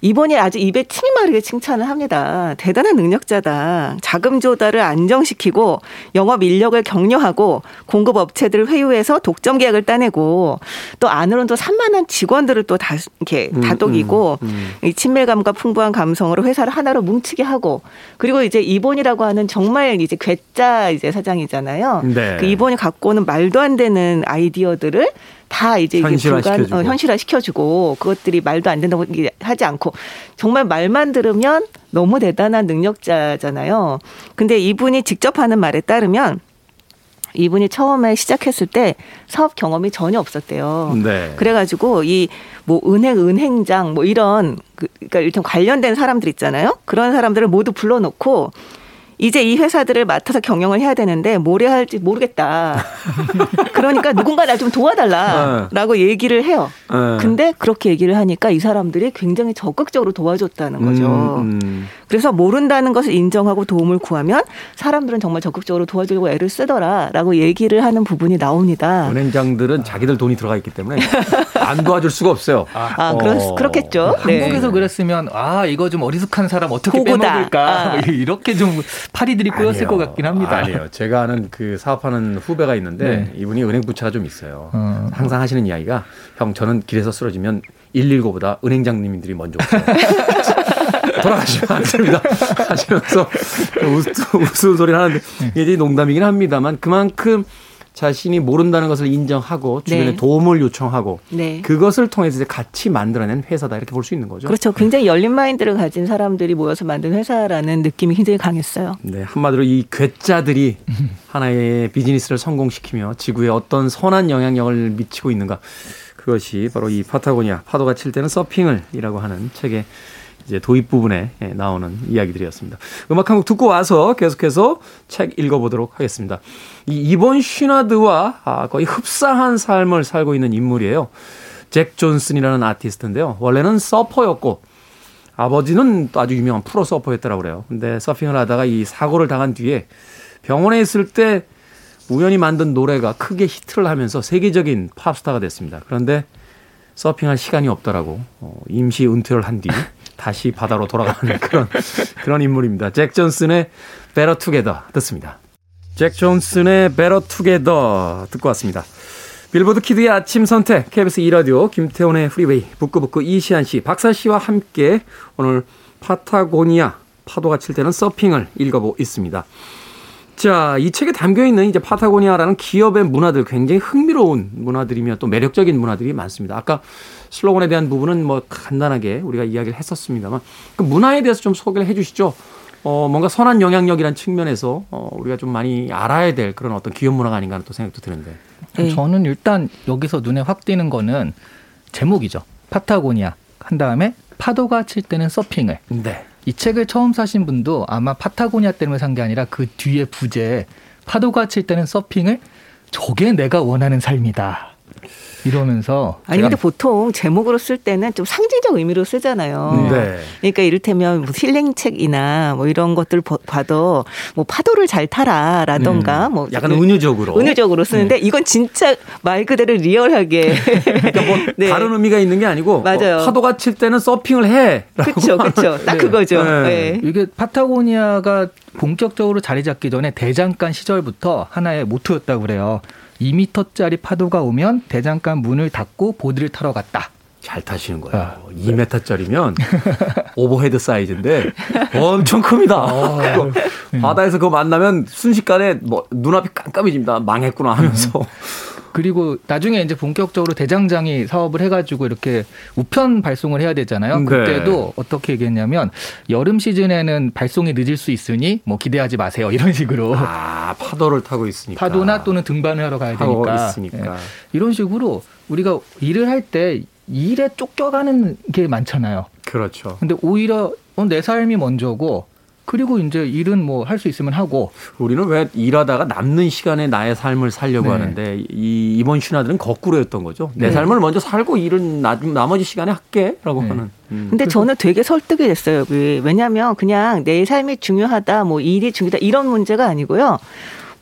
이본이 아주 입에 침이 마르게 칭찬을 합니다. 대단한 능력자다. 자금 조달을 안정시키고 영업 인력을 격려하고 공급 업체들 회유해서 독점 계약을 따내고 또 안으로는 또 산만한 직원들을 또 다 이렇게 음, 다독이고 음, 이 친밀감과 풍부한 감성으로 회사를 하나로 뭉치게 하고 그리고 이제 이본이라고 하는 정말 이제 괴짜 이제 사장이잖아요. 네. 그 이본이 갖고 오는 말도 안 되는 아이디어들을 다 이제 이게 현실화 불가- 시켜주고. 어, 현실화 시켜주고 그것들이 말도 안 된다고 하지 않고 정말 말만 들으면 너무 대단한 능력자잖아요. 근데 이분이 직접 하는 말에 따르면 이분이 처음에 시작했을 때 사업 경험이 전혀 없었대요. 네. 그래가지고 이 뭐 은행 은행장 뭐 이런 그 그러니까 일단 관련된 사람들 있잖아요. 그런 사람들을 모두 불러놓고 이제 이 회사들을 맡아서 경영을 해야 되는데 뭘 해야 할지 모르겠다. 그러니까 누군가 날좀 도와달라라고 얘기를 해요. 네. 근데 그렇게 얘기를 하니까 이 사람들이 굉장히 적극적으로 도와줬다는 거죠. 음, 음. 그래서 모른다는 것을 인정하고 도움을 구하면 사람들은 정말 적극적으로 도와주려고 애를 쓰더라라고 얘기를 하는 부분이 나옵니다. 은행장들은 자기들 돈이 들어가 있기 때문에 안 도와줄 수가 없어요. 아, 어. 그렇, 그렇겠죠. 네. 한국에서 그랬으면 아 이거 좀 어리숙한 사람 어떻게 호구다. 빼먹을까 아. 이렇게 좀 파리들이 꼬였을 아니에요. 것 같긴 합니다. 아니요. 제가 아는 그 사업하는 후배가 있는데 네. 이분이 은행 부채가 좀 있어요. 어. 항상 하시는 이야기가 형 저는 길에서 쓰러지면 119보다 은행장님들이 먼저 오세요. 돌아가시면 안 됩니다. 하시면서 웃- 웃은 소리를 하는데 이게 이제 농담이긴 합니다만 그만큼 자신이 모른다는 것을 인정하고 주변에 네. 도움을 요청하고 네. 그것을 통해서 같이 만들어낸 회사다 이렇게 볼 수 있는 거죠. 그렇죠. 굉장히 열린 마인드를 가진 사람들이 모여서 만든 회사라는 느낌이 굉장히 강했어요. 네, 한마디로 이 괴짜들이 하나의 비즈니스를 성공시키며 지구에 어떤 선한 영향력을 미치고 있는가. 그것이 바로 이 파타고니아 파도가 칠 때는 서핑을이라고 하는 책의 이제 도입 부분에 예, 나오는 이야기들이었습니다. 음악 한 곡 듣고 와서 계속해서 책 읽어보도록 하겠습니다. 이 이본 쉬나드와 아, 거의 흡사한 삶을 살고 있는 인물이에요. 잭 존슨이라는 아티스트인데요. 원래는 서퍼였고 아버지는 또 아주 유명한 프로 서퍼였다고 그래요. 근데 서핑을 하다가 이 사고를 당한 뒤에 병원에 있을 때 우연히 만든 노래가 크게 히트를 하면서 세계적인 팝스타가 됐습니다. 그런데 서핑할 시간이 없더라고 어, 임시 은퇴를 한 뒤 다시 바다로 돌아가는 그런 그런 인물입니다. 잭 존슨의 Better Together 듣습니다. 잭 존슨의 Better Together 듣고 왔습니다. 빌보드 키드의 아침 선택 KBS 2라디오 김태훈의 프리웨이 북구북구 이시안 씨 박사 씨와 함께 오늘 파타고니아 파도가 칠 때는 서핑을 읽어보고 있습니다. 자, 이 책에 담겨 있는 이제 파타고니아라는 기업의 문화들 굉장히 흥미로운 문화들이며 또 매력적인 문화들이 많습니다. 아까 슬로건에 대한 부분은 뭐 간단하게 우리가 이야기를 했었습니다만 그 문화에 대해서 좀 소개를 해 주시죠. 어, 뭔가 선한 영향력이란 측면에서 어, 우리가 좀 많이 알아야 될 그런 어떤 기업 문화가 아닌가 하는 또 생각도 드는데. 네. 저는 일단 여기서 눈에 확 띄는 거는 제목이죠. 파타고니아. 한 다음에 파도가 칠 때는 서핑을. 네. 이 책을 처음 사신 분도 아마 파타고니아 때문에 산 게 아니라 그 뒤에 부제에 파도가 칠 때는 서핑을 저게 내가 원하는 삶이다. 이러면서 아니 근데 보통 제목으로 쓸 때는 좀 상징적 의미로 쓰잖아요. 네. 그러니까 이를테면 뭐 힐링책이나 뭐 이런 것들 봐- 봐도 뭐 파도를 잘 타라라던가 뭐 음. 약간 은유적으로. 은유적으로 쓰는데 이건 진짜 말 그대로 리얼하게 그러니까 뭐 네. 다른 의미가 있는 게 아니고 맞아요. 어, 파도가 칠 때는 서핑을 해. 그렇죠, 그렇죠. 딱 그거죠. 네. 네. 이게 파타고니아가 본격적으로 자리 잡기 전에 대장간 시절부터 하나의 모토였다고 그래요. 2미터짜리 파도가 오면 대장간 문을 닫고 보드를 타러 갔다. 잘 타시는 거예요. 아, 2m짜리면 overhead 사이즈인데 엄청 큽니다. 그거 바다에서 그거 만나면 순식간에 뭐 눈앞이 깜깜해집니다. 망했구나 하면서. 그리고 나중에 이제 본격적으로 대장장이 사업을 해가지고 이렇게 우편 발송을 해야 되잖아요. 네. 그때도 어떻게 얘기했냐면 여름 시즌에는 발송이 늦을 수 있으니 뭐 기대하지 마세요. 이런 식으로 아 파도를 타고 있으니까. 파도나 또는 등반을 하러 가야 되니까 있으니까. 예. 이런 식으로 우리가 일을 할 때 일에 쫓겨가는 게 많잖아요. 그렇죠. 근데 오히려 어, 내 삶이 먼저고 그리고 이제 일은 뭐 할 수 있으면 하고 우리는 왜 일하다가 남는 시간에 나의 삶을 살려고 네. 하는데 이 이번 신화들은 거꾸로였던 거죠. 내 네. 삶을 먼저 살고 일은 나, 나머지 시간에 할게라고 네. 하는. 음. 근데 저는 되게 설득이 됐어요. 왜냐하면 그냥 내 삶이 중요하다, 뭐 일이 중요하다 이런 문제가 아니고요.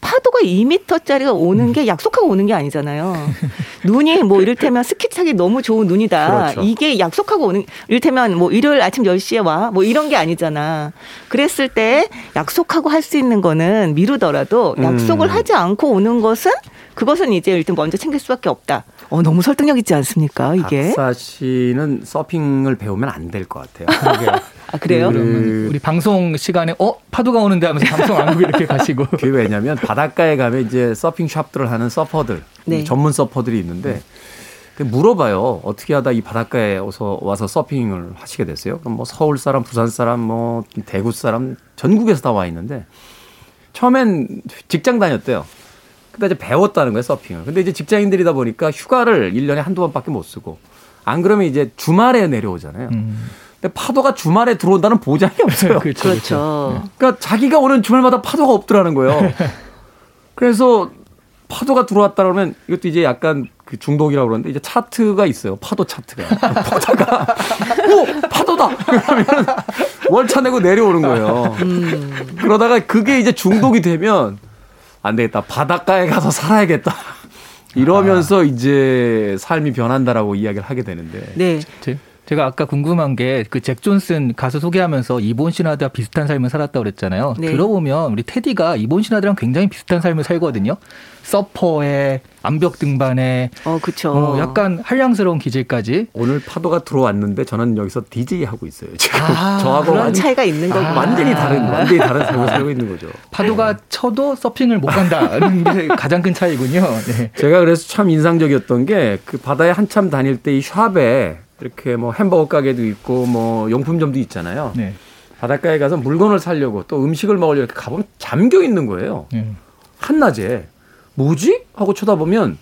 파도가 2미터짜리가 오는 게 약속하고 오는 게 아니잖아요. 눈이 뭐 이를테면 스키 타기 너무 좋은 눈이다. 그렇죠. 이게 약속하고 오는 이를테면 뭐 일요일 아침 10시에 와. 뭐 이런 게 아니잖아. 그랬을 때 약속하고 할 수 있는 거는 미루더라도 약속을 음. 하지 않고 오는 것은 그것은 이제 일단 먼저 챙길 수밖에 없다. 어 너무 설득력 있지 않습니까? 이게? 박사 씨는 서핑을 배우면 안 될 것 같아요. 아 그래요? 그러면 우리 방송 시간에 어 파도가 오는데 하면서 방송 안 하고 이렇게 가시고 그게 왜냐면 바닷가에 가면 이제 서핑 샵들을 하는 서퍼들 네. 전문 서퍼들이 있는데 그 물어봐요 어떻게 하다 이 바닷가에 와서 와서 서핑을 하시게 됐어요? 그럼 뭐 서울 사람, 부산 사람, 뭐 대구 사람 전국에서 다 와 있는데 처음엔 직장 다녔대요. 근데 이제 배웠다는 거예요 서핑을. 근데 이제 직장인들이다 보니까 휴가를 1년에 한두 번밖에 못 쓰고 안 그러면 이제 주말에 내려오잖아요. 음. 근데 파도가 주말에 들어온다는 보장이 없어요. 그렇죠. 그렇죠. 그러니까 자기가 오는 주말마다 파도가 없더라는 거예요. 그래서 파도가 들어왔다 그러면 이것도 이제 약간 그 중독이라고 그러는데 이제 차트가 있어요. 파도 차트가. 보다가 오 파도다. 그러면 월차 내고 내려오는 거예요. 그러다가 그게 이제 중독이 되면 안 되겠다. 바닷가에 가서 살아야겠다. 이러면서 이제 삶이 변한다라고 이야기를 하게 되는데. 네. 제, 제가 아까 궁금한 게 그 잭 존슨 가수 소개하면서 이본 신화들과 비슷한 삶을 살았다고 그랬잖아요. 네. 들어보면 우리 테디가 이본 신화들이랑 굉장히 비슷한 삶을 살거든요. 서퍼에 암벽 등반에 어, 그쵸. 어, 약간 한량스러운 기질까지 오늘 파도가 들어왔는데 저는 여기서 DJ 하고 있어요. 지금 아, 저하고 그런 완, 차이가 있는 거고. 완전히 다른 완전히 다른 삶을 살고 있는 거죠. 파도가 쳐도 서핑을 못 간다는 게 가장 큰 차이군요. 네. 제가 그래서 참 인상적이었던 게 그 바다에 한참 다닐 때 이 샵에 이렇게 뭐 햄버거 가게도 있고 뭐 용품점도 있잖아요. 네. 바닷가에 가서 물건을 사려고 또 음식을 먹으려고 이렇게 가보면 잠겨 있는 거예요. 네. 한낮에 뭐지? 하고 쳐다보면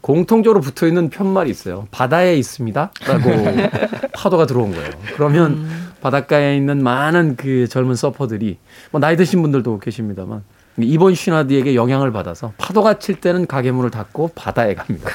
공통적으로 붙어 있는 편말이 있어요. 바다에 있습니다. 라고 파도가 들어온 거예요. 그러면 바닷가에 있는 많은 그 젊은 서퍼들이 뭐 나이 드신 분들도 계십니다만 이번 신화디에게 영향을 받아서 파도가 칠 때는 가게 문을 닫고 바다에 갑니다.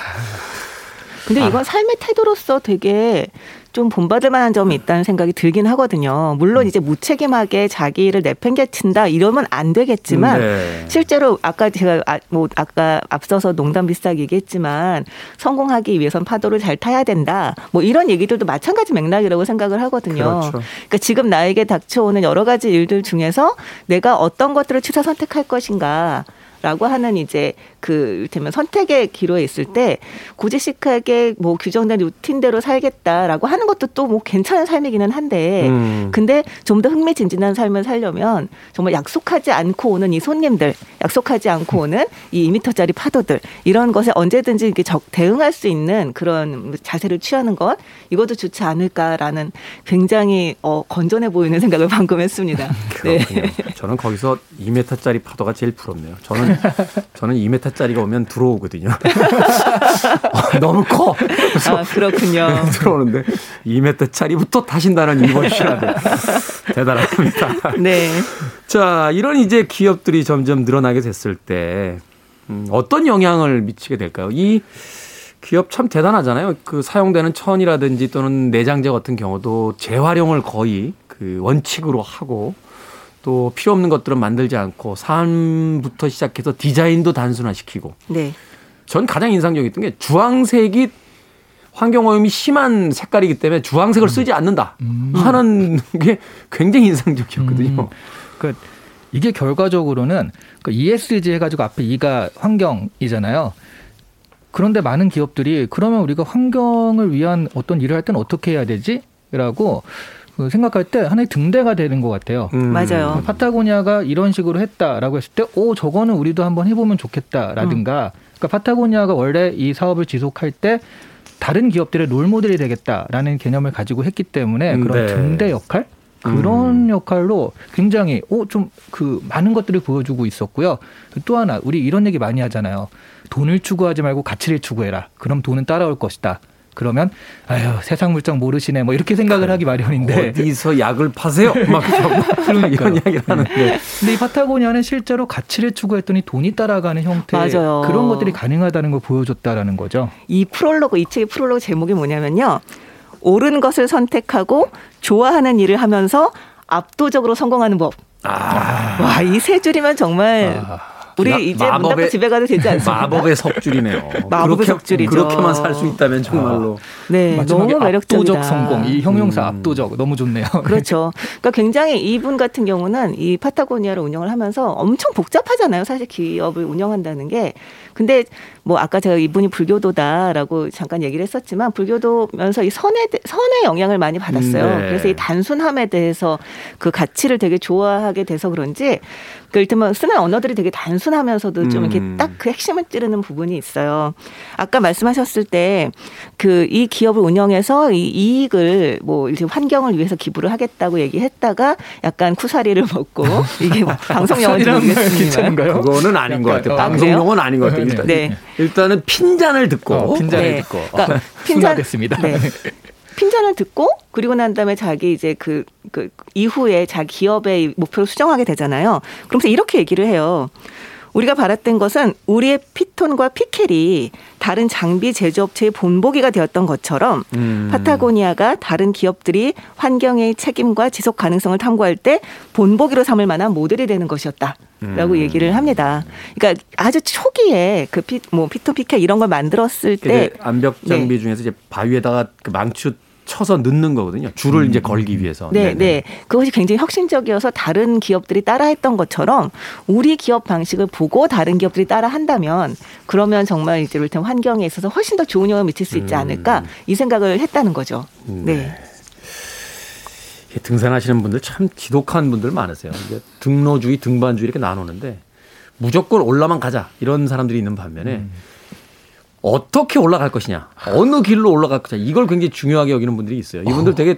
근데 아. 이건 삶의 태도로서 되게 좀 본받을 만한 점이 있다는 생각이 들긴 하거든요. 물론 음. 이제 무책임하게 자기를 내팽개친다 이러면 안 되겠지만 네. 실제로 아까 제가 아, 뭐 아까 앞서서 농담 비슷하게 얘기했지만 성공하기 위해선 파도를 잘 타야 된다. 뭐 이런 얘기들도 마찬가지 맥락이라고 생각을 하거든요. 그렇죠. 그러니까 지금 나에게 닥쳐오는 여러 가지 일들 중에서 내가 어떤 것들을 취사 선택할 것인가. 라고 하는 이제 그 이를테면 선택의 기로에 있을 때 고지식하게 뭐 규정된 루틴대로 살겠다라고 하는 것도 또 뭐 괜찮은 삶이기는 한데 음. 근데 좀 더 흥미진진한 삶을 살려면 정말 약속하지 않고 오는 이 손님들, 약속하지 않고 오는 이 2미터짜리 파도들 이런 것에 언제든지 이렇게 적 대응할 수 있는 그런 자세를 취하는 것 이것도 좋지 않을까라는 굉장히 어, 건전해 보이는 생각을 방금 했습니다. 네. 그렇군요. 저는 거기서 2m짜리 파도가 제일 부럽네요. 저는 저는 2m 짜리가 오면 들어오거든요. 어, 너무 커. 아, 그렇군요. 들어오는데 2m짜리부터 타신다는 이번 시간들 대단합니다. 네. 자, 이런 이제 기업들이 점점 늘어나게 됐을 때 음, 어떤 영향을 미치게 될까요? 이 기업 참 대단하잖아요. 그 사용되는 천이라든지 또는 내장재 같은 경우도 재활용을 거의 그 원칙으로 하고 또 필요 없는 것들은 만들지 않고 사안부터 시작해서 디자인도 단순화시키고 네. 전 가장 인상적이었던 게 주황색이 환경오염이 심한 색깔이기 때문에 주황색을 쓰지 않는다 하는 게 굉장히 인상적이었거든요. 음. 그 이게 결과적으로는 그 ESG 해가지고 앞에 E가 환경이잖아요. 그런데 많은 기업들이 그러면 우리가 환경을 위한 어떤 일을 할 때는 어떻게 해야 되지? 라고 그 생각할 때 하나의 등대가 되는 것 같아요. 음. 맞아요. 파타고니아가 이런 식으로 했다라고 했을 때, 오, 저거는 우리도 한번 해보면 좋겠다라든가, 그러니까 파타고니아가 원래 이 사업을 지속할 때 다른 기업들의 롤 모델이 되겠다라는 개념을 가지고 했기 때문에 그런 네. 등대 역할? 그런 역할로 굉장히 오좀 그 많은 것들을 보여주고 있었고요. 또 하나 우리 이런 얘기 많이 하잖아요. 돈을 추구하지 말고 가치를 추구해라. 그럼 돈은 따라올 것이다. 그러면 아유 세상 물정 모르시네 뭐 이렇게 생각을 하기 마련인데 어디서 약을 파세요? 막 이런 이야기를 하는데 근데 이 파타고니아는 실제로 가치를 추구했더니 돈이 따라가는 형태 맞아요. 그런 것들이 가능하다는 걸 보여줬다라는 거죠. 이 프롤로그 이 책의 프롤로그 제목이 뭐냐면요. 옳은 것을 선택하고 좋아하는 일을 하면서 압도적으로 성공하는 법. 와, 이 세 줄이면 정말 우리 야, 이제 문 닫고 마법의- 집에 가도 되지 않습니까? 마법의 석줄이네요. 마법의 그렇게, 석줄이죠. 그렇게만 살 수 있다면 정말로. 네, 마지막에 너무 매력적이다. 압도적 성공. 이 형용사 음. 압도적 너무 좋네요. 그렇죠. 그러니까 굉장히 이분 같은 경우는 이 파타고니아를 운영을 하면서 엄청 복잡하잖아요. 사실 기업을 운영한다는 게. 근데 뭐 아까 제가 이분이 불교도다라고 잠깐 얘기를 했었지만 불교도면서 이 선에 대- 선의 영향을 많이 받았어요. 음, 네. 그래서 이 단순함에 대해서 그 가치를 되게 좋아하게 돼서 그런지 그 이를테면 쓰는 언어들이 되게 단순하면서도 좀 이렇게 음. 딱그 핵심을 찌르는 부분이 있어요. 아까 말씀하셨을 때 그 이 기업을 운영해서 이 이익을 뭐 이제 환경을 위해서 기부를 하겠다고 얘기했다가 약간 쿠사리를 먹고 이게 뭐 방송 용어인지 이런 말 모르겠습니다. 그거는 아닌 것 같아요. 어, 방송용은 아닌 것 같아요. 일단, 네. 일단은 핀잔을 듣고 어, 핀잔을 네. 듣고 그러니까 어, 핀잔- 순화됐습니다. 네. 핀잔을 듣고 그리고 난 다음에 자기 이제 그, 그 이후에 자기 기업의 목표를 수정하게 되잖아요. 그러면서 이렇게 얘기를 해요. 우리가 바랐던 것은 우리의 피톤과 피켈이 다른 장비 제조업체의 본보기가 되었던 것처럼 음. 파타고니아가 다른 기업들이 환경의 책임과 지속 가능성을 탐구할 때 본보기로 삼을 만한 모델이 되는 것이었다 라고 음. 얘기를 합니다. 그러니까 아주 초기에 그 피, 뭐 피톤 피켈 이런 걸 만들었을 때 암벽 장비 중에서 이제 바위에다가 그 망치 쳐서 넣는 거거든요. 줄을 이제 걸기 위해서. 네, 네네. 네. 그것이 굉장히 혁신적이어서 다른 기업들이 따라했던 것처럼 우리 기업 방식을 보고 다른 기업들이 따라한다면 그러면 정말 이제 이를테면 환경에 있어서 훨씬 더 좋은 영향을 미칠 수 있지 않을까 이 생각을 했다는 거죠. 네. 이렇게 등산하시는 분들 참 지독한 분들 많으세요. 이게 등로주의, 등반주의 이렇게 나누는데 무조건 올라만 가자 이런 사람들이 있는 반면에 어떻게 올라갈 것이냐, 어느 길로 올라갈 것이냐 이걸 굉장히 중요하게 여기는 분들이 있어요. 이분들 되게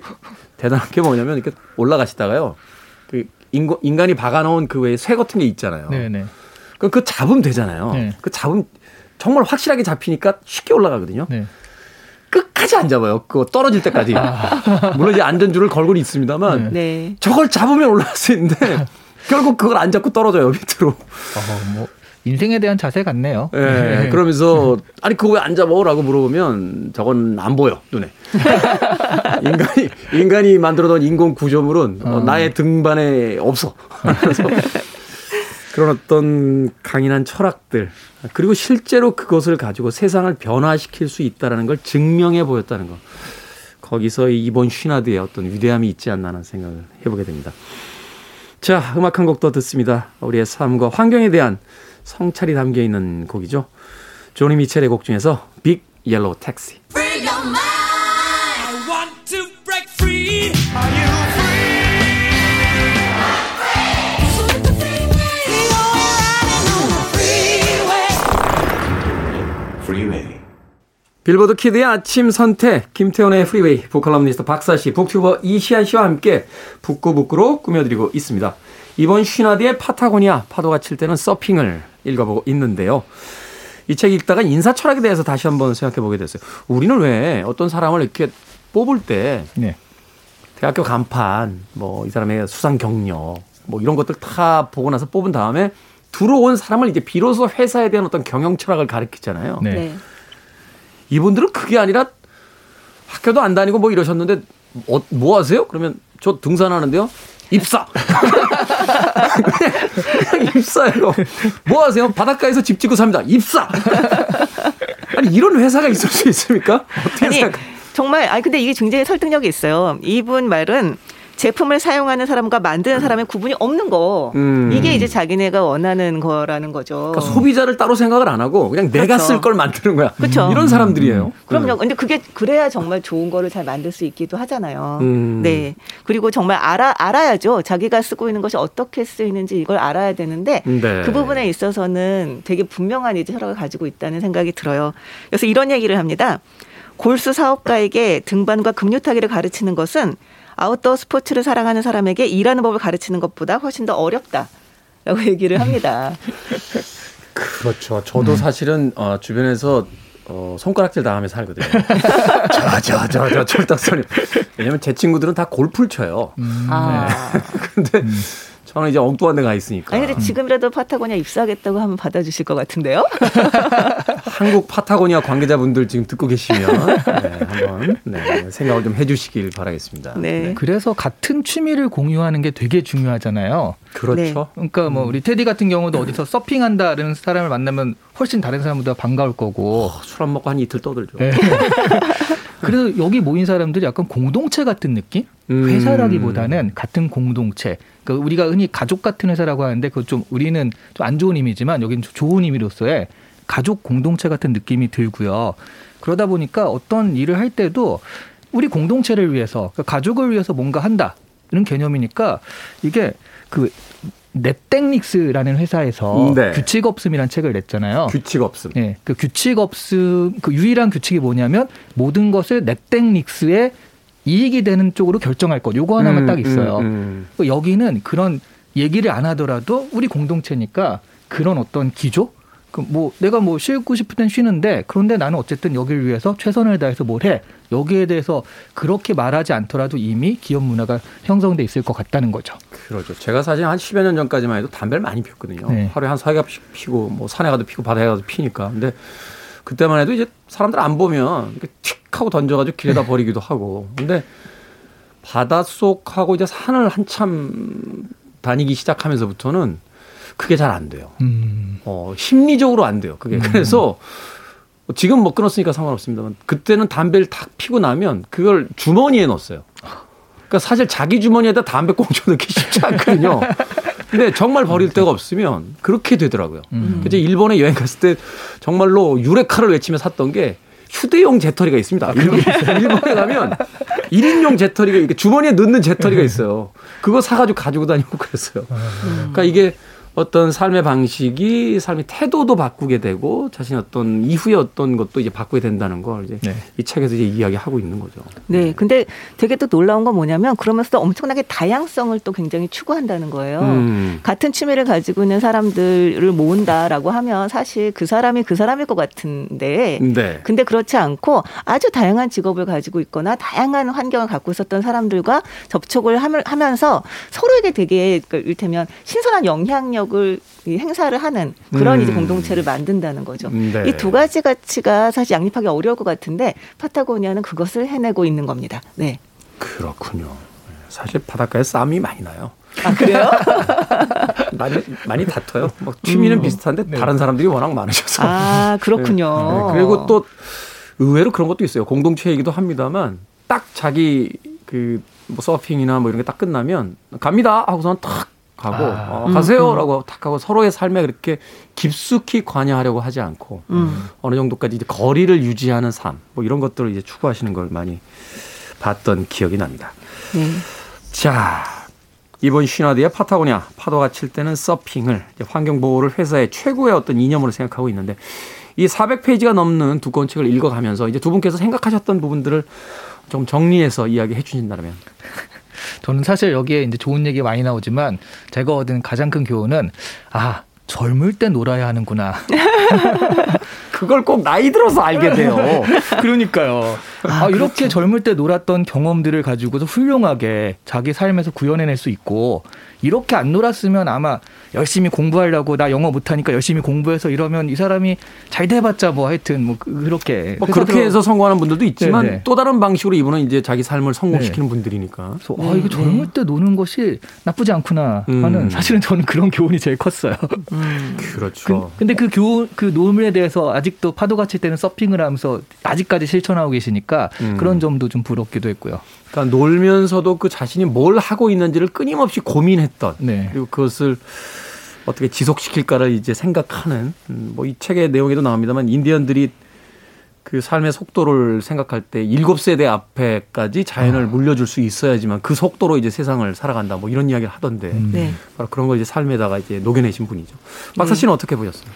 대단한 게 뭐냐면 이렇게 올라가시다가요, 그 인간, 인간이 박아놓은 그 외에 쇠 같은 게 있잖아요. 네네. 그, 그 잡으면 되잖아요. 네. 그 잡으면 정말 확실하게 잡히니까 쉽게 올라가거든요. 네. 끝까지 안 잡아요. 그거 떨어질 때까지. 물론 이제 안전줄을 걸고는 있습니다만 네. 저걸 잡으면 올라갈 수 있는데 결국 그걸 안 잡고 떨어져요 밑으로. 어, 뭐 인생에 대한 자세 같네요. 예. 그러면서 아니 그거 왜 안 잡아라고 물어보면 저건 안 보여 눈에. 인간이 인간이 만들어둔 인공 구조물은 어, 어. 나의 등반에 없어. 그래서 그런 어떤 강인한 철학들 그리고 실제로 그것을 가지고 세상을 변화시킬 수 있다라는 걸 증명해 보였다는 거. 거기서 이 이번 쉬나드의 어떤 위대함이 있지 않나 하는 생각을 해보게 됩니다. 자, 음악 한 곡 더 듣습니다. 우리의 삶과 환경에 대한 성찰이 담겨 있는 곡이죠. 조니 미첼의 곡 중에서 Big Yellow Taxi. 빌보드 키드의 아침 선택, 김태훈의 프리웨이, 북 칼럼니스트 박사 씨, 북튜버 이시한 씨와 함께 북구북구로 꾸며드리고 있습니다. 이번 쉬나드의 파타고니아 파도가 칠 때는 서핑을 읽어보고 있는데요. 이 책 읽다가 인사 철학에 대해서 다시 한번 생각해 보게 됐어요. 우리는 왜 어떤 사람을 이렇게 뽑을 때 네. 대학교 간판, 뭐 이 사람의 수상 경력, 뭐 이런 것들 다 보고 나서 뽑은 다음에 들어온 사람을 이제 비로소 회사에 대한 어떤 경영 철학을 가르치잖아요. 네. 네. 이분들은 그게 아니라 학교도 안 다니고 뭐 이러셨는데 어, 뭐 하세요? 그러면 저 등산하는데요. 입사. 입사예요. 뭐 하세요? 바닷가에서 집 짓고 삽니다. 입사. 아니 이런 회사가 있을 수 있습니까? 어떻게 아니 생각? 정말 아니 근데 이게 굉장히 설득력이 있어요. 이분 말은 제품을 사용하는 사람과 만드는 사람의 구분이 없는 거. 음. 이게 이제 자기네가 원하는 거라는 거죠. 그러니까 소비자를 따로 생각을 안 하고 그냥 내가 그렇죠. 쓸걸 만드는 거야. 그렇죠. 이런 사람들이에요. 그럼요. 근데 그게 그래야 정말 좋은 거를 잘 만들 수 있기도 하잖아요. 음. 네. 그리고 정말 알아 알아야죠. 자기가 쓰고 있는 것이 어떻게 쓰이는지 이걸 알아야 되는데 네. 그 부분에 있어서는 되게 분명한 이제 혈압을 가지고 있다는 생각이 들어요. 그래서 이런 얘기를 합니다. 골수 사업가에게 등반과 급류 타기를 가르치는 것은 아웃도어 스포츠를 사랑하는 사람에게 일하는 법을 가르치는 것보다 훨씬 더 어렵다라고 얘기를 합니다. 그렇죠. 저도 사실은 어, 주변에서 어, 손가락질 당하며 살거든요. 저, 저, 저, 저, 철딱선이. 왜냐면 제 친구들은 다 골프를 쳐요. 아. 근데 저는 이제 엉뚱한 데 가 있으니까. 아니 근데 지금이라도 파타고니아 입사하겠다고 하면 받아주실 것 같은데요? 한국 파타고니아 관계자분들 지금 듣고 계시면 네, 한번 네, 생각을 좀 해주시길 바라겠습니다. 네. 그래서 같은 취미를 공유하는 게 되게 중요하잖아요. 그렇죠. 그러니까 뭐 우리 테디 같은 경우도 어디서 서핑한다는 사람을 만나면 훨씬 다른 사람보다 반가울 거고. 술안 먹고 한 이틀 떠들죠. 네. 그래서 여기 모인 사람들이 약간 공동체 같은 느낌? 음. 회사라기보다는 같은 공동체. 그러니까 우리가 흔히 가족 같은 회사라고 하는데 그거 좀 우리는 좀 안 좋은 의미지만 여기는 좀 좋은 의미로서의 가족 공동체 같은 느낌이 들고요. 그러다 보니까 어떤 일을 할 때도 우리 공동체를 위해서 그러니까 가족을 위해서 뭔가 한다 이런 개념이니까 이게 그 넷땡닉스라는 회사에서 네. 규칙 없음이라는 책을 냈잖아요. 규칙 없음. 예, 그 규칙 없음, 그 유일한 규칙이 뭐냐면 모든 것을 넷땡닉스에 이익이 되는 쪽으로 결정할 것. 요거 하나만 음, 딱 있어요. 음, 음. 그 여기는 그런 얘기를 안 하더라도 우리 공동체니까 그런 어떤 기조? 그뭐 내가 뭐 쉬고 싶을 땐 쉬는데 그런데 나는 어쨌든 여기를 위해서 최선을 다해서 뭘 해. 여기에 대해서 그렇게 말하지 않더라도 이미 기업 문화가 형성돼 있을 것 같다는 거죠. 그러죠. 제가 사실 한 10여 년 전까지만 해도 담배를 많이 피웠거든요. 네. 하루에 한 4개씩 피고 뭐 산에 가도 피고 바다에 가도 피니까. 근데 그때만 해도 이제 사람들 안 보면 이렇게 틱 하고 던져가지고 길에다 버리기도 하고. 근데 바닷속하고 이제 산을 한참 다니기 시작하면서부터는 그게 잘 안 돼요. 음. 어, 심리적으로 안 돼요. 그게. 그래서 지금 못 끊었으니까 상관없습니다만 그때는 담배를 탁 피고 나면 그걸 주머니에 넣었어요. 그러니까 사실 자기 주머니에다 담배 꽁초 넣기 쉽지 않거든요. 근데 정말 버릴 데가 없으면 그렇게 되더라고요. 음. 그래서 일본에 여행 갔을 때 정말로 유레카를 외치며 샀던 게 휴대용 재터리가 있습니다. 일본, 일본에 가면 1인용 재터리가 이렇게 주머니에 넣는 재터리가 있어요. 그거 사가지고 가지고 다니고 그랬어요. 그러니까 이게 어떤 삶의 방식이 삶의 태도도 바꾸게 되고 자신의 어떤 이후의 어떤 것도 이제 바꾸게 된다는 걸 이제 네. 이 책에서 이제 이야기하고 있는 거죠. 네. 근데 되게 또 놀라운 건 뭐냐면 그러면서 도 엄청나게 다양성을 또 굉장히 추구한다는 거예요. 음. 같은 취미를 가지고 있는 사람들을 모은다라고 하면 사실 그 사람이 그 사람일 것 같은데 네. 근데 그렇지 않고 아주 다양한 직업을 가지고 있거나 다양한 환경을 갖고 있었던 사람들과 접촉을 하면- 하면서 서로에게 되게 그 이를테면 신선한 영향력 을이 행사를 하는 그런 음. 이제 공동체를 만든다는 거죠. 네. 이두 가지 가치가 사실 양립하기 어려울 것 같은데 파타고니아는 그것을 해내고 있는 겁니다. 네. 그렇군요. 사실 바닷가에 싸움이 많이 나요. 아 그래요? 많이 많이 다퉈요. 뭐 취미는 비슷한데 다른 사람들이 워낙 많으셔서. 아 그렇군요. 네, 그리고 또 의외로 그런 것도 있어요. 공동체이기도 합니다만 딱 자기 그 뭐 서핑이나 뭐 이런 게 딱 끝나면 갑니다 하고서는 탁 가고 아. 어, 가세요라고 탁 하고 서로의 삶에 그렇게 깊숙이 관여하려고 하지 않고 음. 어느 정도까지 이제 거리를 유지하는 삶 뭐 이런 것들을 이제 추구하시는 걸 많이 봤던 기억이 납니다. 네. 자, 이번 쉬나드의 파타고니아 파도가 칠 때는 서핑을 이제 환경 보호를 회사의 최고의 어떤 이념으로 생각하고 있는데 이 400페이지가 넘는 두꺼운 책을 읽어가면서 이제 두 분께서 생각하셨던 부분들을 좀 정리해서 이야기해 주신다면 저는 사실 여기에 이제 좋은 얘기 많이 나오지만 제가 얻은 가장 큰 교훈은 아 젊을 때 놀아야 하는구나. 그걸 꼭 나이 들어서 알게 돼요. 그러니까요. 아, 이렇게 젊을 때 놀았던 경험들을 가지고서 훌륭하게 자기 삶에서 구현해낼 수 있고 이렇게 안 놀았으면 아마 열심히 공부하려고 나 영어 못하니까 열심히 공부해서 이러면 이 사람이 잘 돼봤자 뭐 하여튼 뭐 그- 그렇게 뭐 그렇게 해서 성공하는 분들도 있지만 네, 네. 또 다른 방식으로 이분은 이제 자기 삶을 성공시키는 분들이니까. 그래서 아 이거 젊을 때 노는 것이 나쁘지 않구나 하는 음. 사실은 저는 그런 교훈이 제일 컸어요. 그렇죠. 근데 그 교훈 그 노름에 대해서 아직도 파도가 칠 때는 서핑을 하면서 아직까지 실천하고 계시니까 음. 그런 점도 좀 부럽기도 했고요. 그러니까 놀면서도 그 자신이 뭘 하고 있는지를 끊임없이 고민했던 네. 그리고 그것을 어떻게 지속시킬까를 이제 생각하는 음, 뭐이 책의 내용에도 나옵니다만 인디언들이 그 삶의 속도를 생각할 때 일곱 세대 앞에까지 자연을 물려줄 수 있어야지만 그 속도로 이제 세상을 살아간다 뭐 이런 이야기를 하던데 음. 네. 바로 그런 걸 이제 삶에다가 이제 녹여내신 분이죠. 박사 씨는 어떻게 보셨어요?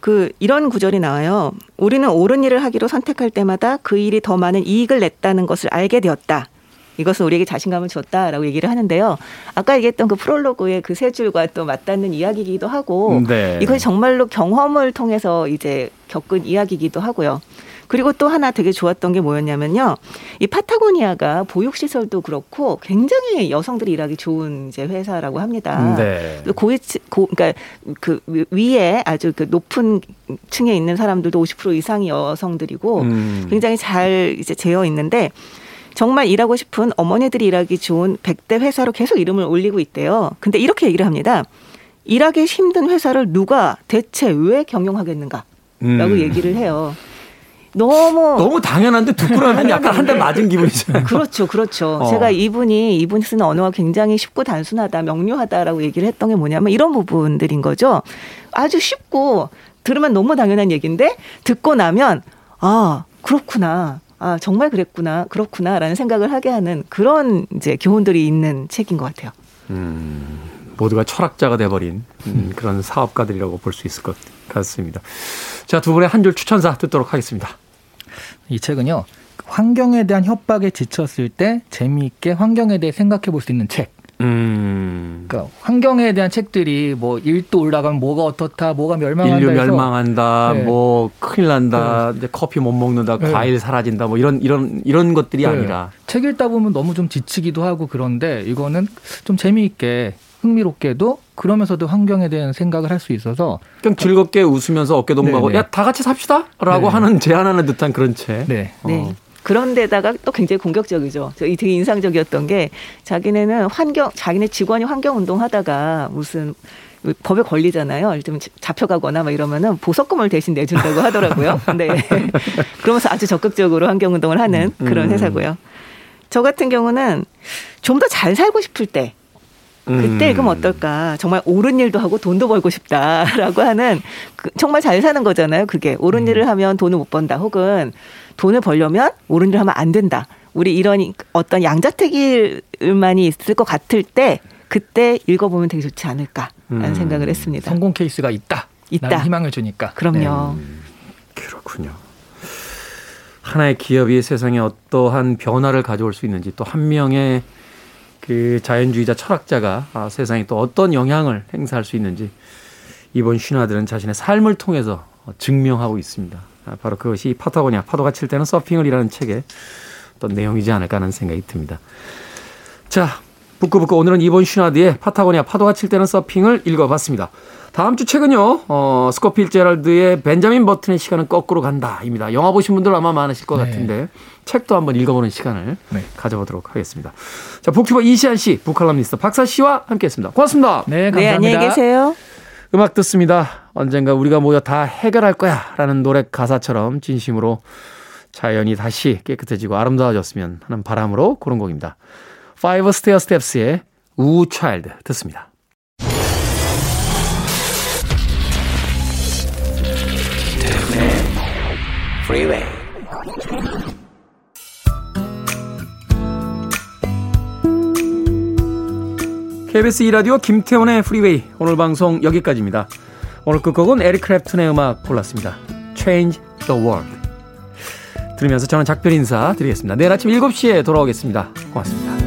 그 이런 구절이 나와요. 우리는 옳은 일을 하기로 선택할 때마다 그 일이 더 많은 이익을 냈다는 것을 알게 되었다. 이것은 우리에게 자신감을 줬다라고 얘기를 하는데요. 아까 얘기했던 그 프롤로그의 그 세 줄과 또 맞닿는 이야기이기도 하고 네. 이것이 정말로 경험을 통해서 이제 겪은 이야기이기도 하고요. 그리고 또 하나 되게 좋았던 게 뭐였냐면요. 이 파타고니아가 보육 시설도 그렇고 굉장히 여성들이 일하기 좋은 이제 회사라고 합니다. 네. 고위 고 그러니까 그 위에 아주 그 높은 층에 있는 사람들도 50% 이상이 여성들이고 음. 굉장히 잘 이제 재어 있는데 정말 일하고 싶은 어머니들이 일하기 좋은 100대 회사로 계속 이름을 올리고 있대요. 근데 이렇게 얘기를 합니다. 일하기 힘든 회사를 누가 대체 왜 경영하겠는가? 라고 음. 얘기를 해요. 너무 너무 당연한데 듣고 나면 약간 한 대 맞은 기분이잖아요. 그렇죠, 그렇죠. 어. 제가 이분이 이분이 쓰는 언어가 굉장히 쉽고 단순하다, 명료하다라고 얘기를 했던 게 뭐냐면 이런 부분들인 거죠. 아주 쉽고 들으면 너무 당연한 얘기인데 듣고 나면 아 그렇구나, 아 정말 그랬구나, 그렇구나라는 생각을 하게 하는 그런 이제 교훈들이 있는 책인 것 같아요. 음, 모두가 철학자가 돼버린 음, 그런 사업가들이라고 볼 수 있을 것 같습니다. 자, 두 분의 한 줄 추천사 듣도록 하겠습니다. 이 책은요. 환경에 대한 협박에 지쳤을 때 재미있게 환경에 대해 생각해 볼 수 있는 책. 음, 그러니까 환경에 대한 책들이 뭐 일도 올라가면 뭐가 어떻다, 뭐가 멸망한다 인류 멸망한다, 네. 뭐 큰일 난다, 이제 커피 못 먹는다, 네. 과일 사라진다, 뭐 이런 이런 이런 것들이 네. 아니라 책 읽다 보면 너무 좀 지치기도 하고 그런데 이거는 좀 재미있게 흥미롭게도 그러면서도 환경에 대한 생각을 할 수 있어서 그냥 즐겁게 웃으면서 어깨 동무하고 네, 네. 야다 같이 삽시다라고 네. 하는 제안하는 듯한 그런 책. 네. 네. 어. 그런데다가 또 굉장히 공격적이죠. 저이 되게 인상적이었던 게 자기네는 환경, 자기네 직원이 환경 운동하다가 무슨 법에 걸리잖아요. 좀 잡혀가거나 막 이러면은 보석금을 대신 내준다고 하더라고요. 네. 그러면서 아주 적극적으로 환경 운동을 하는 그런 음. 회사고요. 저 같은 경우는 좀 더 잘 살고 싶을 때 그때 음. 읽으면 어떨까? 정말 옳은 일도 하고 돈도 벌고 싶다라고 하는 그 정말 잘 사는 거잖아요. 그게 옳은 일을 하면 돈을 못 번다. 혹은 돈을 벌려면 옳은 일을 하면 안 된다. 우리 이런 어떤 양자택일만이 있을 것 같을 때 그때 읽어보면 되게 좋지 않을까라는 음. 생각을 했습니다. 성공 케이스가 있다. 있다. 희망을 주니까. 그럼요. 그렇군요. 하나의 기업이 세상에 어떠한 변화를 가져올 수 있는지 또 한 명의 그 자연주의자 철학자가 아, 세상에 또 어떤 영향을 행사할 수 있는지 이번 신화들은 자신의 삶을 통해서 증명하고 있습니다. 아, 바로 그것이 파타고니아 파도가 칠 때는 서핑을이라는 책의 어떤 내용이지 않을까 하는 생각이 듭니다. 자, 북구북구 오늘은 이번 신화드의 파타고니아 파도가 칠 때는 서핑을 읽어봤습니다. 다음 주 책은요, 어, 스코필 제랄드의 벤자민 버튼의 시간은 거꾸로 간다입니다. 영화 보신 분들 아마 많으실 것 네. 같은데 책도 한번 읽어보는 시간을 네. 가져보도록 하겠습니다. 자, 북튜버 이시안 씨, 북칼럼니스트 박사 씨와 함께했습니다. 고맙습니다. 네, 네, 감사합니다. 안녕히 계세요. 음악 듣습니다. 언젠가 우리가 모여 다 해결할 거야 라는 노래 가사처럼 진심으로 자연이 다시 깨끗해지고 아름다워졌으면 하는 바람으로 고른 곡입니다. Five Stair Steps의 우 차일드 듣습니다. KBS 2라디오 김태훈의 프리웨이 오늘 방송 여기까지입니다. 오늘 끝곡은 에릭 크랩튼의 음악 골랐습니다. Change the World 들으면서 저는 작별 인사 드리겠습니다. 내일 아침 7시에 돌아오겠습니다. 고맙습니다.